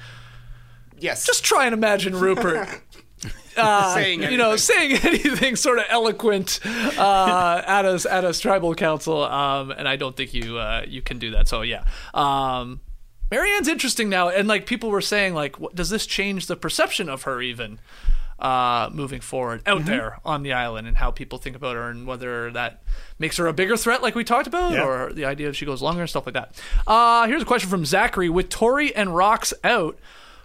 Yes. Just try and imagine Rupert. Uh, saying you know, anything. saying anything sort of eloquent uh, at us at us tribal council, um, and I don't think you uh, you can do that. So yeah, um, Maryanne's interesting now, and like people were saying, like, what, does this change the perception of her even uh, moving forward out there on the island, and how people think about her, and whether that makes her a bigger threat, like we talked about, Yeah. or the idea if she goes longer and stuff like that. Uh, here's a question from Zachary: With Tori and Rocks out,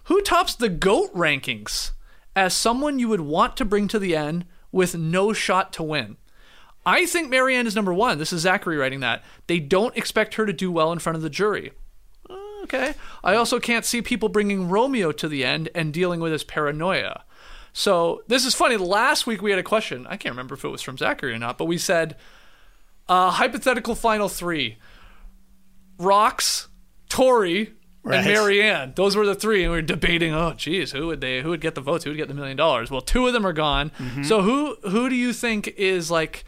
who tops the goat rankings as someone you would want to bring to the end with no shot to win? I think Maryanne is number one. This is Zachary writing that. They don't expect her to do well in front of the jury. Okay. I also can't see people bringing Romeo to the end and dealing with his paranoia. So this is funny. Last week we had a question. I can't remember if it was from Zachary or not, but we said uh, hypothetical final three: Rocks, Tori, Right. and Maryanne. Those were the three, and we were debating. Oh, geez, who would they? Who would get the votes? Who would get the million dollars? Well, two of them are gone. So who who do you think is like?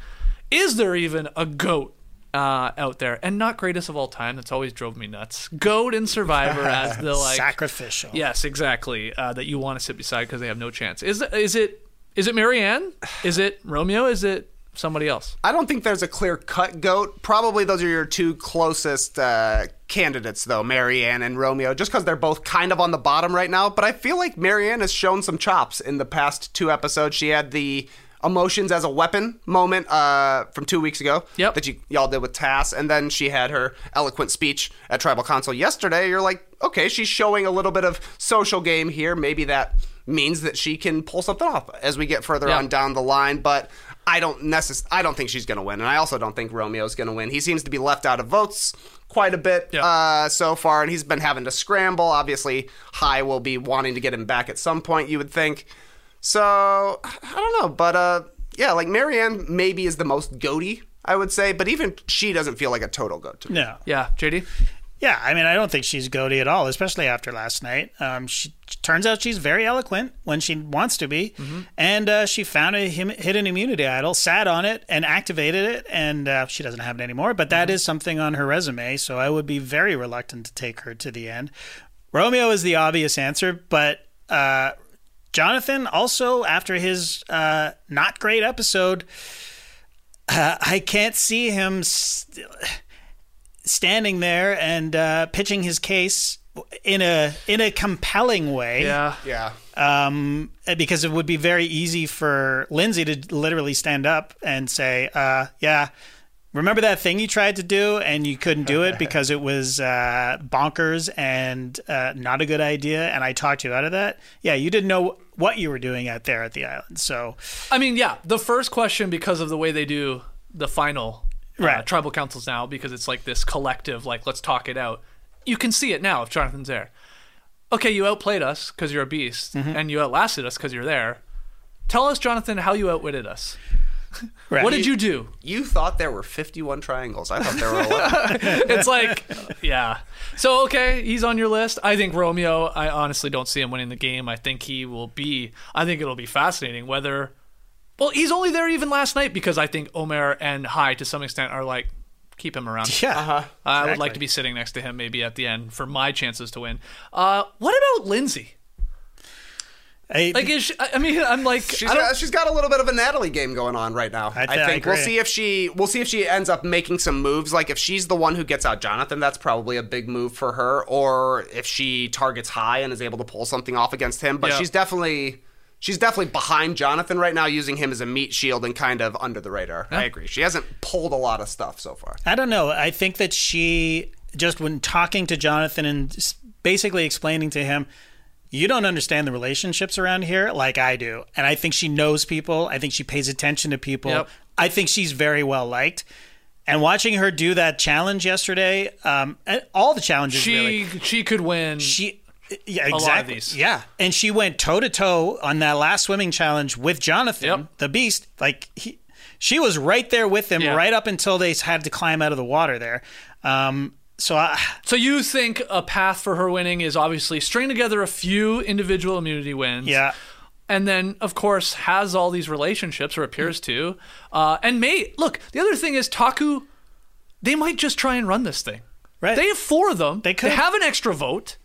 Is there even a goat uh, out there? And not greatest of all time. That's always drove me nuts. Goat and Survivor as the like Sacrificial. Yes, exactly. Uh, that you want to sit beside because they have no chance. Is is it is it Maryanne? Is it Romeo? Is it somebody else? I don't think there's a clear cut goat. Probably those are your two closest uh, candidates, though, Maryanne and Romeo, just because they're both kind of on the bottom right now. But I feel like Maryanne has shown some chops in the past two episodes. She had the emotions as a weapon moment uh, from two weeks ago Yep. that you, y'all did with Tas, and then she had her eloquent speech at Tribal Council yesterday. You're like, okay, she's showing a little bit of social game here. Maybe that means that she can pull something off as we get further Yeah. on down the line. But I don't necess- I don't think she's going to win, and I also don't think Romeo's going to win. He seems to be left out of votes quite a bit Yeah. uh, so far, and he's been having to scramble. Obviously, Hai will be wanting to get him back at some point. You would think. So I don't know, but uh, yeah, like Maryanne maybe is the most goaty. I would say, but even she doesn't feel like a total goat to me. No. Yeah, JD. Yeah, I mean, I don't think she's goaty at all, especially after last night. Um, she turns out she's very eloquent when she wants to be, and uh, she found a him, hidden immunity idol, sat on it, and activated it, and uh, she doesn't have it anymore. But that is something on her resume, so I would be very reluctant to take her to the end. Romeo is the obvious answer, but uh, Jonathan also after his uh, not great episode, uh, I can't see him. St- standing there and uh, pitching his case in a in a compelling way. Yeah. Yeah, Um, because it would be very easy for Lindsay to literally stand up and say, uh, "Yeah, remember that thing you tried to do and you couldn't do it because it was uh, bonkers and uh, not a good idea, and I talked you out of that. Yeah, you didn't know what you were doing out there at the island. So I mean, yeah, the first question because of the way they do the final uh, Right. tribal councils now, because it's like this collective, like let's talk it out. You can see it now if Jonathan's there. Okay, you outplayed us because you're a beast, Mm-hmm. and you outlasted us because you're there. Tell us, Jonathan, how you outwitted us. Right. What did you do? you thought there were 51 triangles. I thought there were 11. It's like, yeah. So okay, he's on your list. I think Romeo. I honestly don't see him winning the game. I think he will be. I think it'll be fascinating whether. Well, he's only there even last night because I think Omar and Hai to some extent are like keep him around. Yeah. Uh-huh. I would like to be sitting next to him maybe at the end for my chances to win. Uh, what about Lindsay? I- Like, is she, I I mean, I'm like, She's I she's got a little bit of a Natalie game going on right now. I I, th- I think we'll see if she we'll see if she ends up making some moves. Like if she's the one who gets out Jonathan, that's probably a big move for her. Or if she targets Hai and is able to pull something off against him. But Yeah. she's definitely she's definitely behind Jonathan right now, using him as a meat shield and kind of under the radar. I agree. She hasn't pulled a lot of stuff so far. I don't know. I think that she just when talking to Jonathan and basically explaining to him, you don't understand the relationships around here like I do, and I think she knows people. I think she pays attention to people. Yep. I think she's very well liked. And watching her do that challenge yesterday, um, and all the challenges she really, she could win. she yeah lot of exactly these. yeah and she went toe to toe on that last swimming challenge with jonathan Yep. the beast like he she was right there with him Yeah. right up until they had to climb out of the water there um so I, So you think a path for her winning is obviously string together a few individual immunity wins. yeah and then of course has all these relationships or appears to. Uh, and may look. The other thing is Taku. They might just try and run this thing. Right. They have four of them. They could. have an extra vote.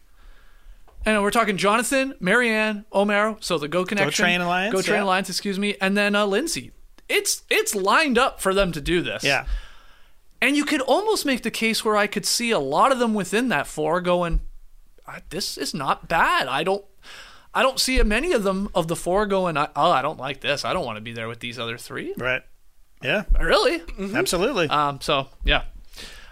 And we're talking Jonathan, Maryanne, Omar, so the Go Connection, Go Train Alliance, Go Train yeah. Alliance, excuse me, and then uh, Lindsay. It's it's lined up for them to do this. Yeah. And you could almost make the case where I could see a lot of them within that four going, "Uh, "This is not bad." I don't, I don't see many of them of the four going, "Oh, I don't like this. I don't want to be there with these other three. Right. Yeah. Really? Absolutely. Um. So yeah.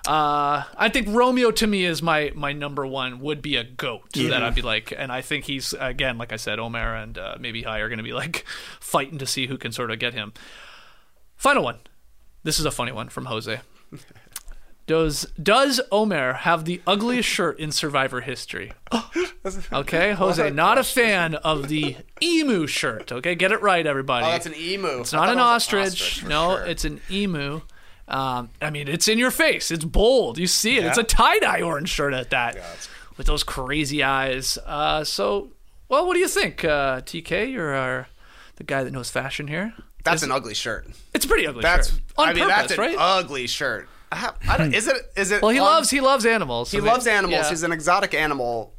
Uh, I think Romeo to me is my my number one would be a goat that I'd be like, and I think he's again like I said, Omar and uh, maybe Hai are going to be like fighting to see who can sort of get him. Final one. This is a funny one from Jose. Does does Omar have the ugliest shirt in Survivor history? Okay, Jose, not a fan of the emu shirt. Okay, get it right, everybody. Oh, that's an emu. It's not an ostrich. no, it's an emu. Um, I mean, it's in your face. It's bold. You see it. It's a tie dye orange shirt at that, with those crazy eyes. Uh, so, well, what do you think, uh, TK? You're our, the guy that knows fashion here. That's an ugly shirt. It's a pretty ugly That's shirt. On I mean purpose, that's an right? ugly shirt. I, don't, is it? Is it? well, he on- loves he loves animals. He loves animals. Yeah. He's an exotic animal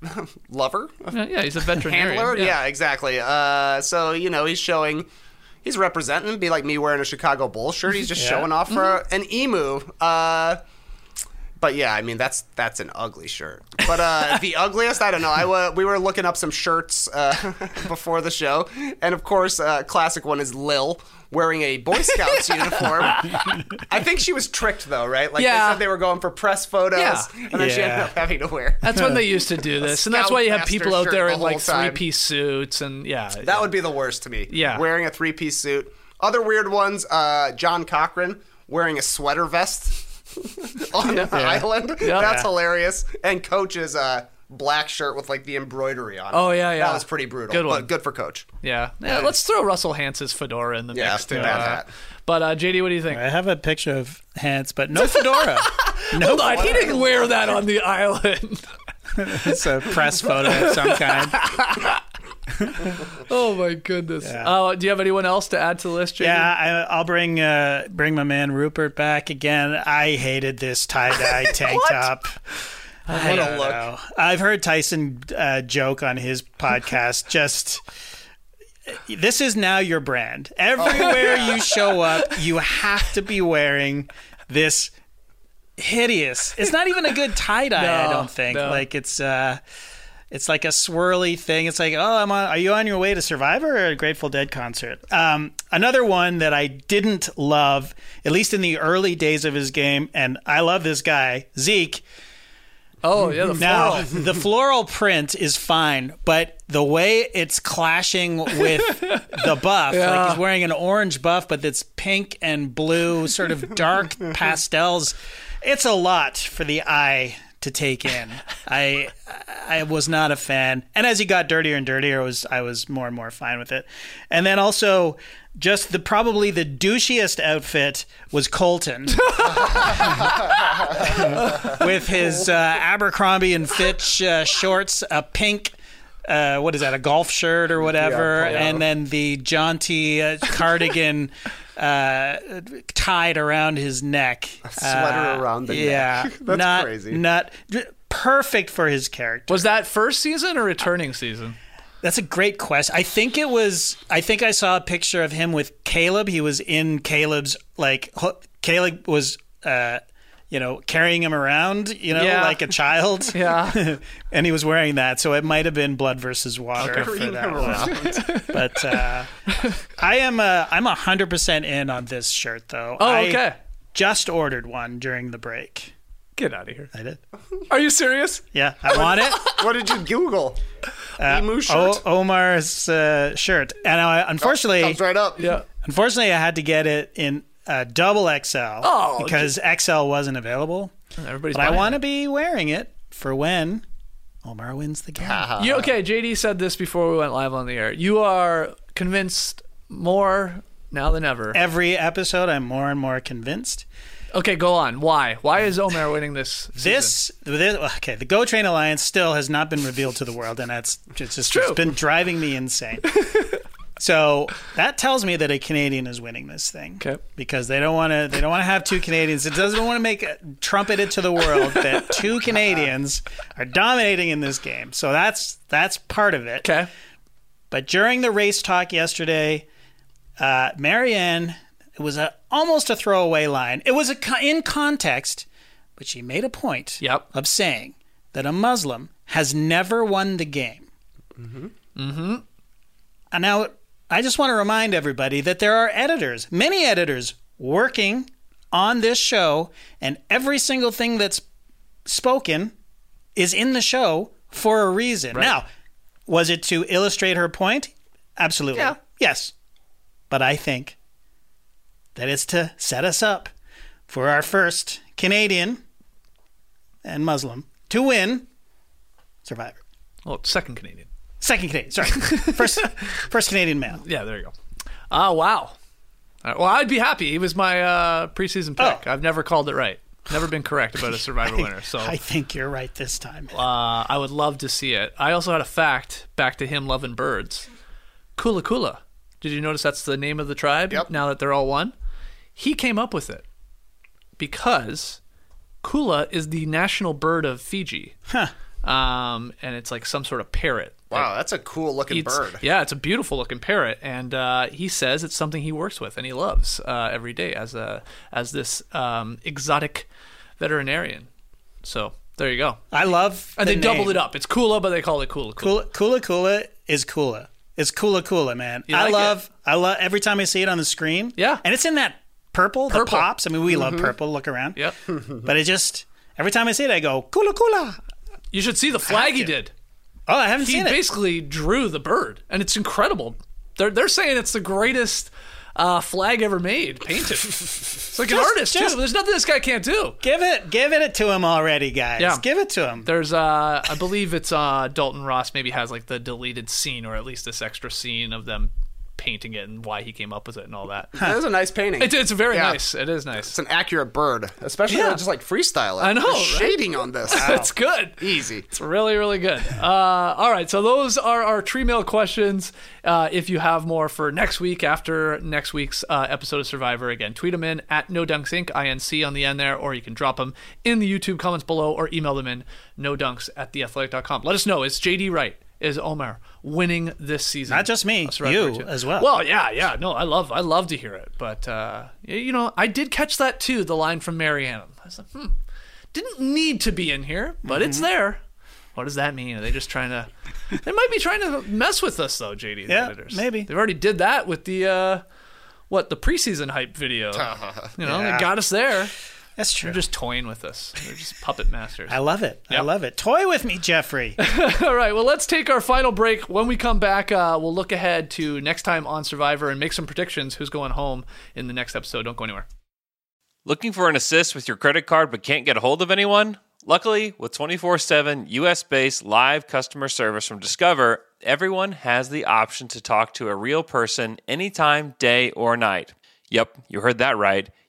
lover. yeah, yeah, he's a veterinarian. handler. Yeah, exactly. Uh, so you know, he's showing, he's representing. Be like me wearing a Chicago Bulls shirt. He's just showing off for Mm-hmm. an emu. Uh, but yeah, I mean that's that's an ugly shirt. But uh, the ugliest, I don't know. I wa- we were looking up some shirts uh, before the show, and of course, uh, classic one is Lil wearing a Boy Scouts uniform. I think she was tricked though, right? Like Yeah. they said they were going for press photos, Yeah. and then she ended up having to wear. That's when they used to do this, and that's why you have people out shirt there the in like three piece suits, and yeah, That would be the worst to me. Yeah. Wearing a three piece suit. Other weird ones, uh, John Cochran wearing a sweater vest on an island. That's Yeah. hilarious. And Coach's uh, black shirt with like the embroidery on it. Oh, yeah, yeah. That was pretty brutal. Good one. But good for Coach. yeah. yeah. Let's throw Russell Hantz's fedora in the Yeah, mix too. bad Uh, but uh, JD, what do you think? I have a picture of Hans, but no fedora. no, Hold on, he didn't wear that on the island. it's a press photo of some kind. oh my goodness. Yeah. Uh, do you have anyone else to add to the list, JD? Yeah, I, I'll bring uh, bring my man Rupert back again. I hated this tie dye tank top. I What a don't look. know. I've heard Tyson uh, joke on his podcast. Just this is now your brand. Everywhere you show up, you have to be wearing this hideous. It's not even a good tie dye. I don't think. no. Like it's. uh it's like a swirly thing. It's like, oh, I'm on. Are you on your way to Survivor or a Grateful Dead concert? Um, another one that I didn't love, at least in the early days of his game, and I love this guy, Zeke. Oh yeah, the Now, the floral print is fine, but the way it's clashing with the buff, like he's wearing an orange buff, but it's pink and blue, sort of dark pastels. It's a lot for the eye to take in. I I was not a fan, and as he got dirtier and dirtier, I was I was more and more fine with it. And then also, just the probably the douchiest outfit was Colton with his uh, Abercrombie and Fitch uh, shorts, a pink. Uh, what is that? A golf shirt or whatever, and then the jaunty uh, cardigan uh, tied around his neck. A sweater around the yeah, neck. That's not, crazy. Not perfect for his character. Was that first season or returning season? That's a great question. I think it was. I think I saw a picture of him with Caleb. He was in Caleb's like. Caleb was, uh, you know, carrying him around, you know, Yeah. like a child. Yeah. and he was wearing that, so it might have been blood versus water for that him one. But uh, I am. Uh, I'm hundred percent in on this shirt, though. Oh, I okay. Just ordered one during the break. Get out of here. I did. Are you serious? Yeah, I want it. what did you Google? Emu shirt. O- Omar's uh, shirt, and I, unfortunately, Comes right up. Yeah. Unfortunately, I had to get it in uh, double XL Oh, because XL wasn't available. Everybody's. But I want to be wearing it for when Omar wins the game. You okay? JD said this before we went live on the air. You are convinced more now than ever. Every episode, I'm more and more convinced. Okay, go on. Why? Why is Omar winning this? This, this okay, the Go Train Alliance still has not been revealed to the world, and that's it's just it's been driving me insane. so that tells me that a Canadian is winning this thing. Okay. Because they don't want to they don't want to have two Canadians. It doesn't want to make it trumpeted to the world that two Canadians are dominating in this game. So that's that's part of it. Okay. But during the race talk yesterday, uh, Maryanne, it was a, almost a throwaway line. It was a, in context, but she made a point Yep. of saying that a Muslim has never won the game. Mm-hmm. Mm-hmm. And now, I just want to remind everybody that there are editors, many editors, working on this show, and every single thing that's spoken is in the show for a reason. Now, was it to illustrate her point? Absolutely. Yeah. Yes. But I think that it's to set us up for our first Canadian and Muslim to win Survivor. Well, second Canadian. Second Canadian, sorry. First first Canadian male. Yeah, there you go. Oh wow. Uh, well, I'd be happy. He was my uh, preseason pick. Oh. I've never called it right. Never been correct about a Survivor winner. So I think you're right this time. uh, I would love to see it. I also had a fact back to him loving birds. Kula Kula. Did you notice that's the name of the tribe? Yep. Now that they're all one, he came up with it because Kula is the national bird of Fiji. Huh. Um, and it's like some sort of parrot. Wow, that's a cool looking It's- bird. Yeah, it's a beautiful looking parrot, and uh, he says it's something he works with and he loves uh, every day as a as this um, exotic veterinarian. So there you go. I love And the they doubled it up. It's Kula, but they call it Kula Kula. Kula Kula Kula is Kula. It's Kula Kula, man. You I like love I love every time I see it on the screen. Yeah. And it's in that purple, that Purple. pops. I mean, we love purple. Look around. Yep. But it just every time I see it, I go Kula Kula. You should see the flag he to. did. Oh, I haven't He seen it. basically drew the bird, and it's incredible. They're they're saying it's the greatest uh, flag ever made, painted. It's like an artist just- too. There's nothing this guy can't do. Give it, give it to him already, guys. Yeah. Give it to him. There's uh I believe it's uh Dalton Ross maybe has like the deleted scene or at least this extra scene of them painting it and why he came up with it and all that. That is a nice painting. It's, it's very Yeah. nice. It is nice. It's an accurate bird, especially Yeah. when just like freestyle. it. I know, The right? shading on this. It's good. Easy. It's really, really good. Uh, all right, so those are our tree mail questions. Uh, if you have more for next week after next week's uh, episode of Survivor, again, tweet them in at no dunks inc, INC on the end there, or you can drop them in the YouTube comments below or email them in no dunks at theathletic.com. Let us know. Is JD right? Is Omar winning this season? Not just me, you as well. Well, yeah, yeah. No, I love, I love to hear it. But uh, you know, I did catch that too. The line from Maryanne. I was like, hmm, didn't need to be in here, but it's Mm-hmm. there. What does that mean? Are they just trying to? They might be trying to mess with us though, JD. The Yeah, editors. maybe. they've already did that with the uh, what the preseason hype video. you know, Yeah. they got us there. That's true. They're just toying with us. They're just puppet masters. I love it. I love it. Toy with me, Jeffrey. All right, well, let's take our final break. When we come back, uh, we'll look ahead to next time on Survivor and make some predictions who's going home in the next episode. Don't go anywhere. Looking for an assist with your credit card but can't get a hold of anyone? Luckily, with 24 7 US based live customer service from Discover, everyone has the option to talk to a real person anytime, day or night. Yep, you heard that right.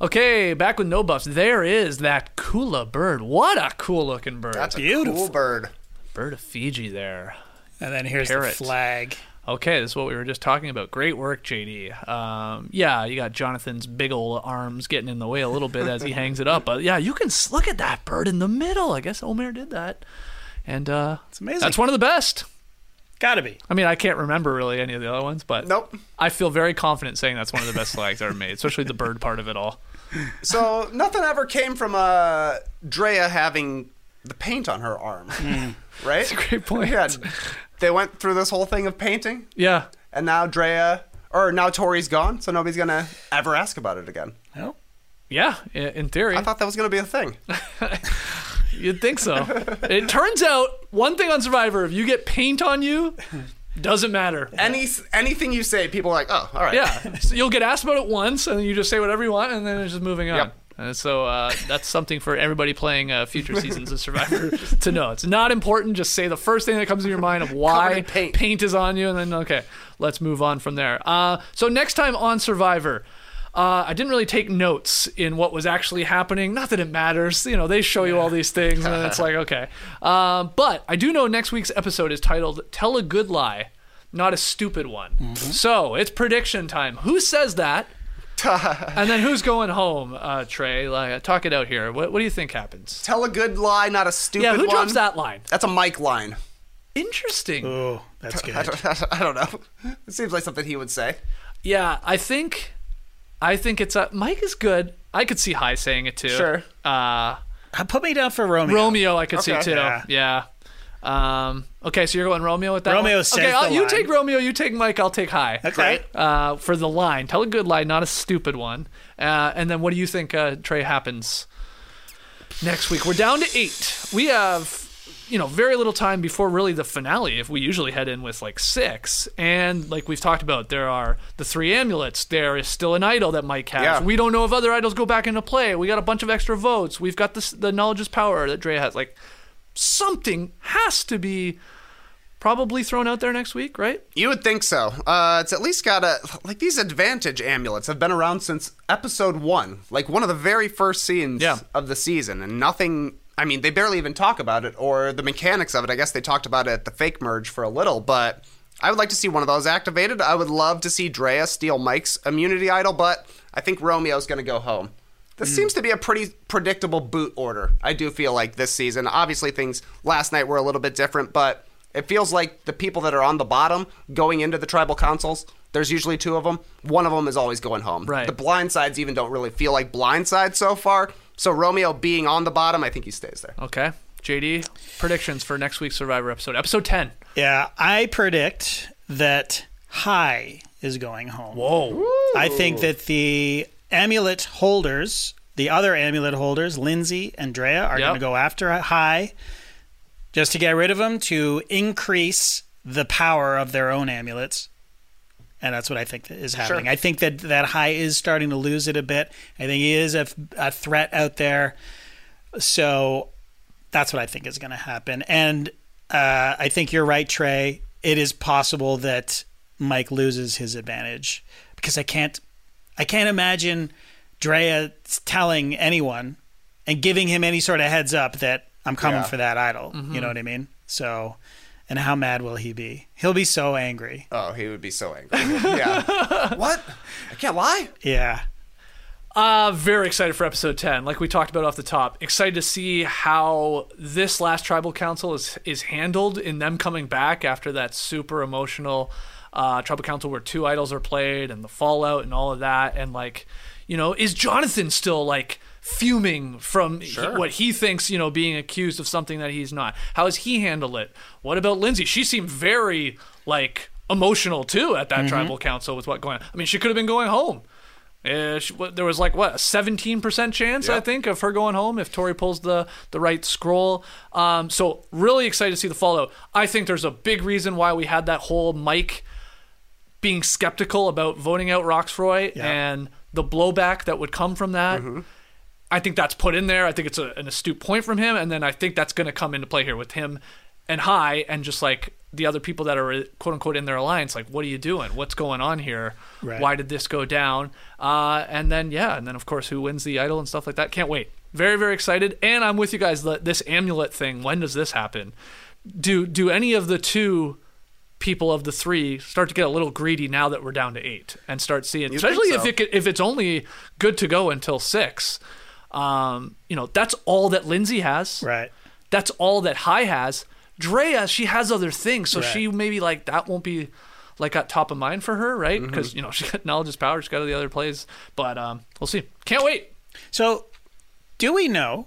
Okay, back with no buffs. There is that Kula bird. What a cool looking bird. That's a Beautiful. cool bird. bird of Fiji there. And then here's Parrot. the flag. Okay, this is what we were just talking about. Great work, JD. Um, yeah, you got Jonathan's big old arms getting in the way a little bit as he hangs it up. But yeah, you can look at that bird in the middle. I guess Omar did that. And uh, It's amazing. that's one of the best. Gotta be. I mean, I can't remember really any of the other ones, but Nope. I feel very confident saying that's one of the best flags ever made, especially the bird part of it all. So nothing ever came from uh, Drea having the paint on her arm, right? That's a great point. Yeah, they went through this whole thing of painting, Yeah. and now Drea, or now Tori's gone, so nobody's gonna ever ask about it again. No. Yeah, in theory. I thought that was gonna be a thing. You'd think so. it turns out one thing on Survivor, if you get paint on you, doesn't matter. Any anything you say, people are like, oh, all right. Yeah. So you'll get asked about it once, and then you just say whatever you want, and then it's just moving on. Yep. And so uh, that's something for everybody playing uh, future seasons of Survivor to know. It's not important. Just say the first thing that comes to your mind of why in paint. is on you, and then okay, let's move on from there. Uh, so next time on Survivor. Uh, I didn't really take notes in what was actually happening. Not that it matters. You know, they show you all these things, and it's like, okay. Um, but I do know next week's episode is titled Tell a Good Lie, Not a Stupid One. So it's prediction time. Who says that? and then who's going home, uh, Trey? Like, talk it out here. What, what do you think happens? Tell a good lie, not a stupid one. Yeah, who one. drops that line? That's a Mike line. Interesting. Oh, that's good. I don't, I don't know. It seems like something he would say. Yeah, I think, I think it's a Mike is good. I could see Hai saying it too. Sure. Uh, Uh, Put me down for Romeo. Romeo, I could Okay. see too. Yeah. Yeah. Um, okay, so you're going Romeo with that. Romeo one? says Okay, I'll, the you line. take Romeo. You take Mike. I'll take Hai. Okay. Uh, for the line, tell a good lie, not a stupid one. Uh, and then what do you think, uh, Trey, happens next week? We're down to eight. We have, you know, very little time before really the finale. If we usually head in with like six, and like we've talked about, there are the three amulets. There is still an idol that Mike has. Yeah. We don't know if other idols go back into play. We got a bunch of extra votes. We've got this the knowledge is power that Dre has. Like something has to be probably thrown out there next week, right? You would think so. Uh, it's at least got a like these advantage amulets have been around since episode one, like one of the very first scenes Yeah. of the season, and nothing. I mean, they barely even talk about it or the mechanics of it. I guess they talked about it at the fake merge for a little, but I would like to see one of those activated. I would love to see Drea steal Mike's immunity idol, but I think Romeo's going to go home. This hmm. seems to be a pretty predictable boot order. I do feel like this season. Obviously, things last night were a little bit different, but it feels like the people that are on the bottom going into the tribal councils, there's usually two of them. One of them is always going home. Right. The blind sides even don't really feel like blind sides so far. So Romeo being on the bottom, I think he stays there. Okay. JD, predictions for next week's Survivor episode, episode 10. Yeah, I predict that Hai is going home. Whoa. I think that the amulet holders, the other amulet holders, Lindsay and Drea, are Yep. going to go after Hai just to get rid of him to increase the power of their own amulets. And that's what I think is happening. I think that that Hai is starting to lose it a bit. I think he is a, a threat out there. So that's what I think is going to happen. And uh, I think you're right, Trey. It is possible that Mike loses his advantage because I can't, I can't imagine Drea telling anyone and giving him any sort of heads up that I'm coming Yeah. for that idol. You know what I mean? So, and how mad will he be? He'll be so angry. Oh, he would be so angry. yeah. what? I can't lie. Yeah. Uh, very excited for episode 10. Like we talked about off the top. Excited to see how this last tribal council is is handled in them coming back after that super emotional uh, tribal council where two idols are played and the fallout and all of that. And like, you know, is Jonathan still like fuming from he- what he thinks, you know, being accused of something that he's not? How has he handled it? What about Lindsay? She seemed very like emotional too at that tribal council with what going on. I mean, she could have been going home. Uh, she, what, there was like what a seventeen percent chance I think of her going home if Tori pulls the the right scroll. Um, so really excited to see the fallout. I think there's a big reason why we had that whole Mike being skeptical about voting out Rocksroy and the blowback that would come from that. I think that's put in there. I think it's a, an astute point from him, and then I think that's going to come into play here with him and Hai, and just like the other people that are quote unquote in their alliance. Like, what are you doing? What's going on here? Right. Why did this go down? Uh, and then yeah, and then of course who wins the idol and stuff like that. Can't wait. Very very excited, and I'm with you guys. The- This amulet thing. When does this happen? Do do any of the two? people of the three start to get a little greedy now that we're down to eight and start seeing, think especially if it could- if it's only good to go until six. Um, you know, that's all that Lindsay has. Right. That's all that Hai has. Drea, she has other things, so Right. she maybe like that won't be like at top of mind for her, right? Mm-hmm. Because you know she got knowledge is power. She's got to the other plays, but um, we'll see. Can't wait. So, do we know?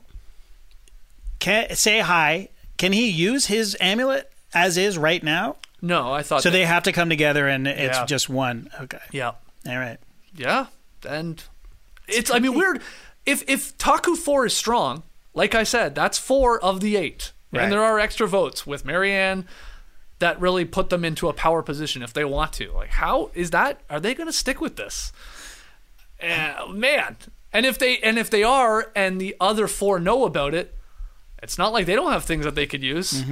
Can say hi? Can he use his amulet as is right now? No, I thought So that- they have to come together, and it's Yeah. just one. Okay. yeah. All right. Yeah, and it's. I mean, weird. If if Taku four is strong, like I said, that's four of the eight, Right. and there are extra votes with Maryanne that really put them into a power position if they want to. Like, how is that? Are they going to stick with this? Uh, man, and if they and if they are, and the other four know about it, it's not like they don't have things that they could use.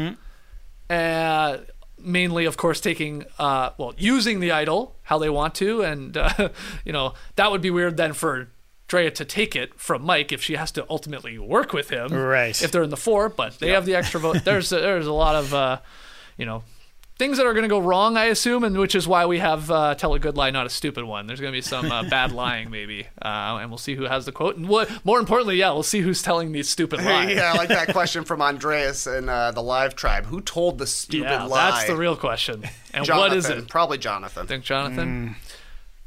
Uh, mainly, of course, taking uh, well, using the idol how they want to, and uh, you know that would be weird then for Drea to take it from Mike if she has to ultimately work with him, Right. If they're in the four, but they have the extra vote. There's there's a lot of uh, you know things that are going to go wrong, I assume, and which is why we have uh, tell a good lie, not a stupid one. There's going to be some uh, bad lying, maybe, uh, and we'll see who has the quote, and what, more importantly, yeah, we'll see who's telling these stupid lies. yeah, I like that question from Andreas and uh, the live tribe. Who told the stupid Yeah, lie? that's the real question. And Jonathan. what is it? Probably Jonathan. Think Jonathan?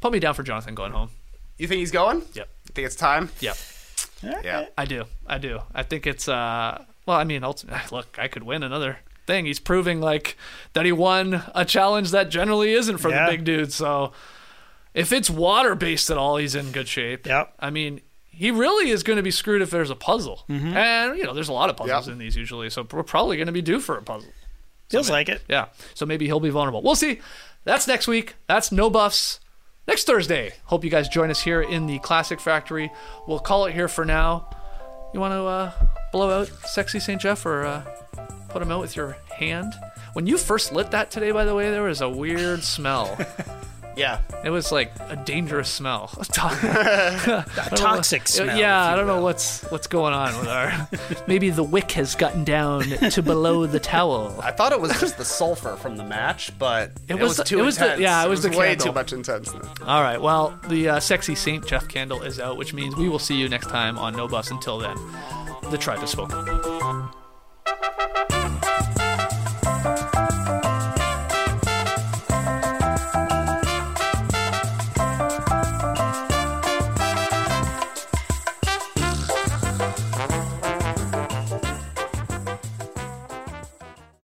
Put me down for Jonathan going home. You think he's going? Yep. You think it's time? Yep. Yeah. I do. I do. I think it's uh well, I mean, ultimately, look, I could win another thing. He's proving like that he won a challenge that generally isn't for Yeah. the big dudes. So if it's water based at all, he's in good shape. Yep. I mean, he really is going to be screwed if there's a puzzle. And you know, there's a lot of puzzles Yep. in these usually, so we're probably going to be due for a puzzle. Feels like it. Yeah. So maybe he'll be vulnerable. We'll see. That's next week. That's no buffs. Next Thursday. Hope you guys join us here in the Classic Factory. We'll call it here for now. You want to uh, blow out Sexy St. Jeff or uh, put him out with your hand? When you first lit that today, by the way, there was a weird smell. Yeah. It was like a dangerous smell. A toxic smell. Yeah, I don't know what's what's going on with our. Maybe the wick has gotten down to below the towel. I thought it was just the sulfur from the match, but it, was was, too it was the- intense. yeah, it was the way candle. too much intenseness. All right. Well, the uh, sexy Saint Jeff candle is out, which means we will see you next time on No Buffs. Until then, the tribe has spoken.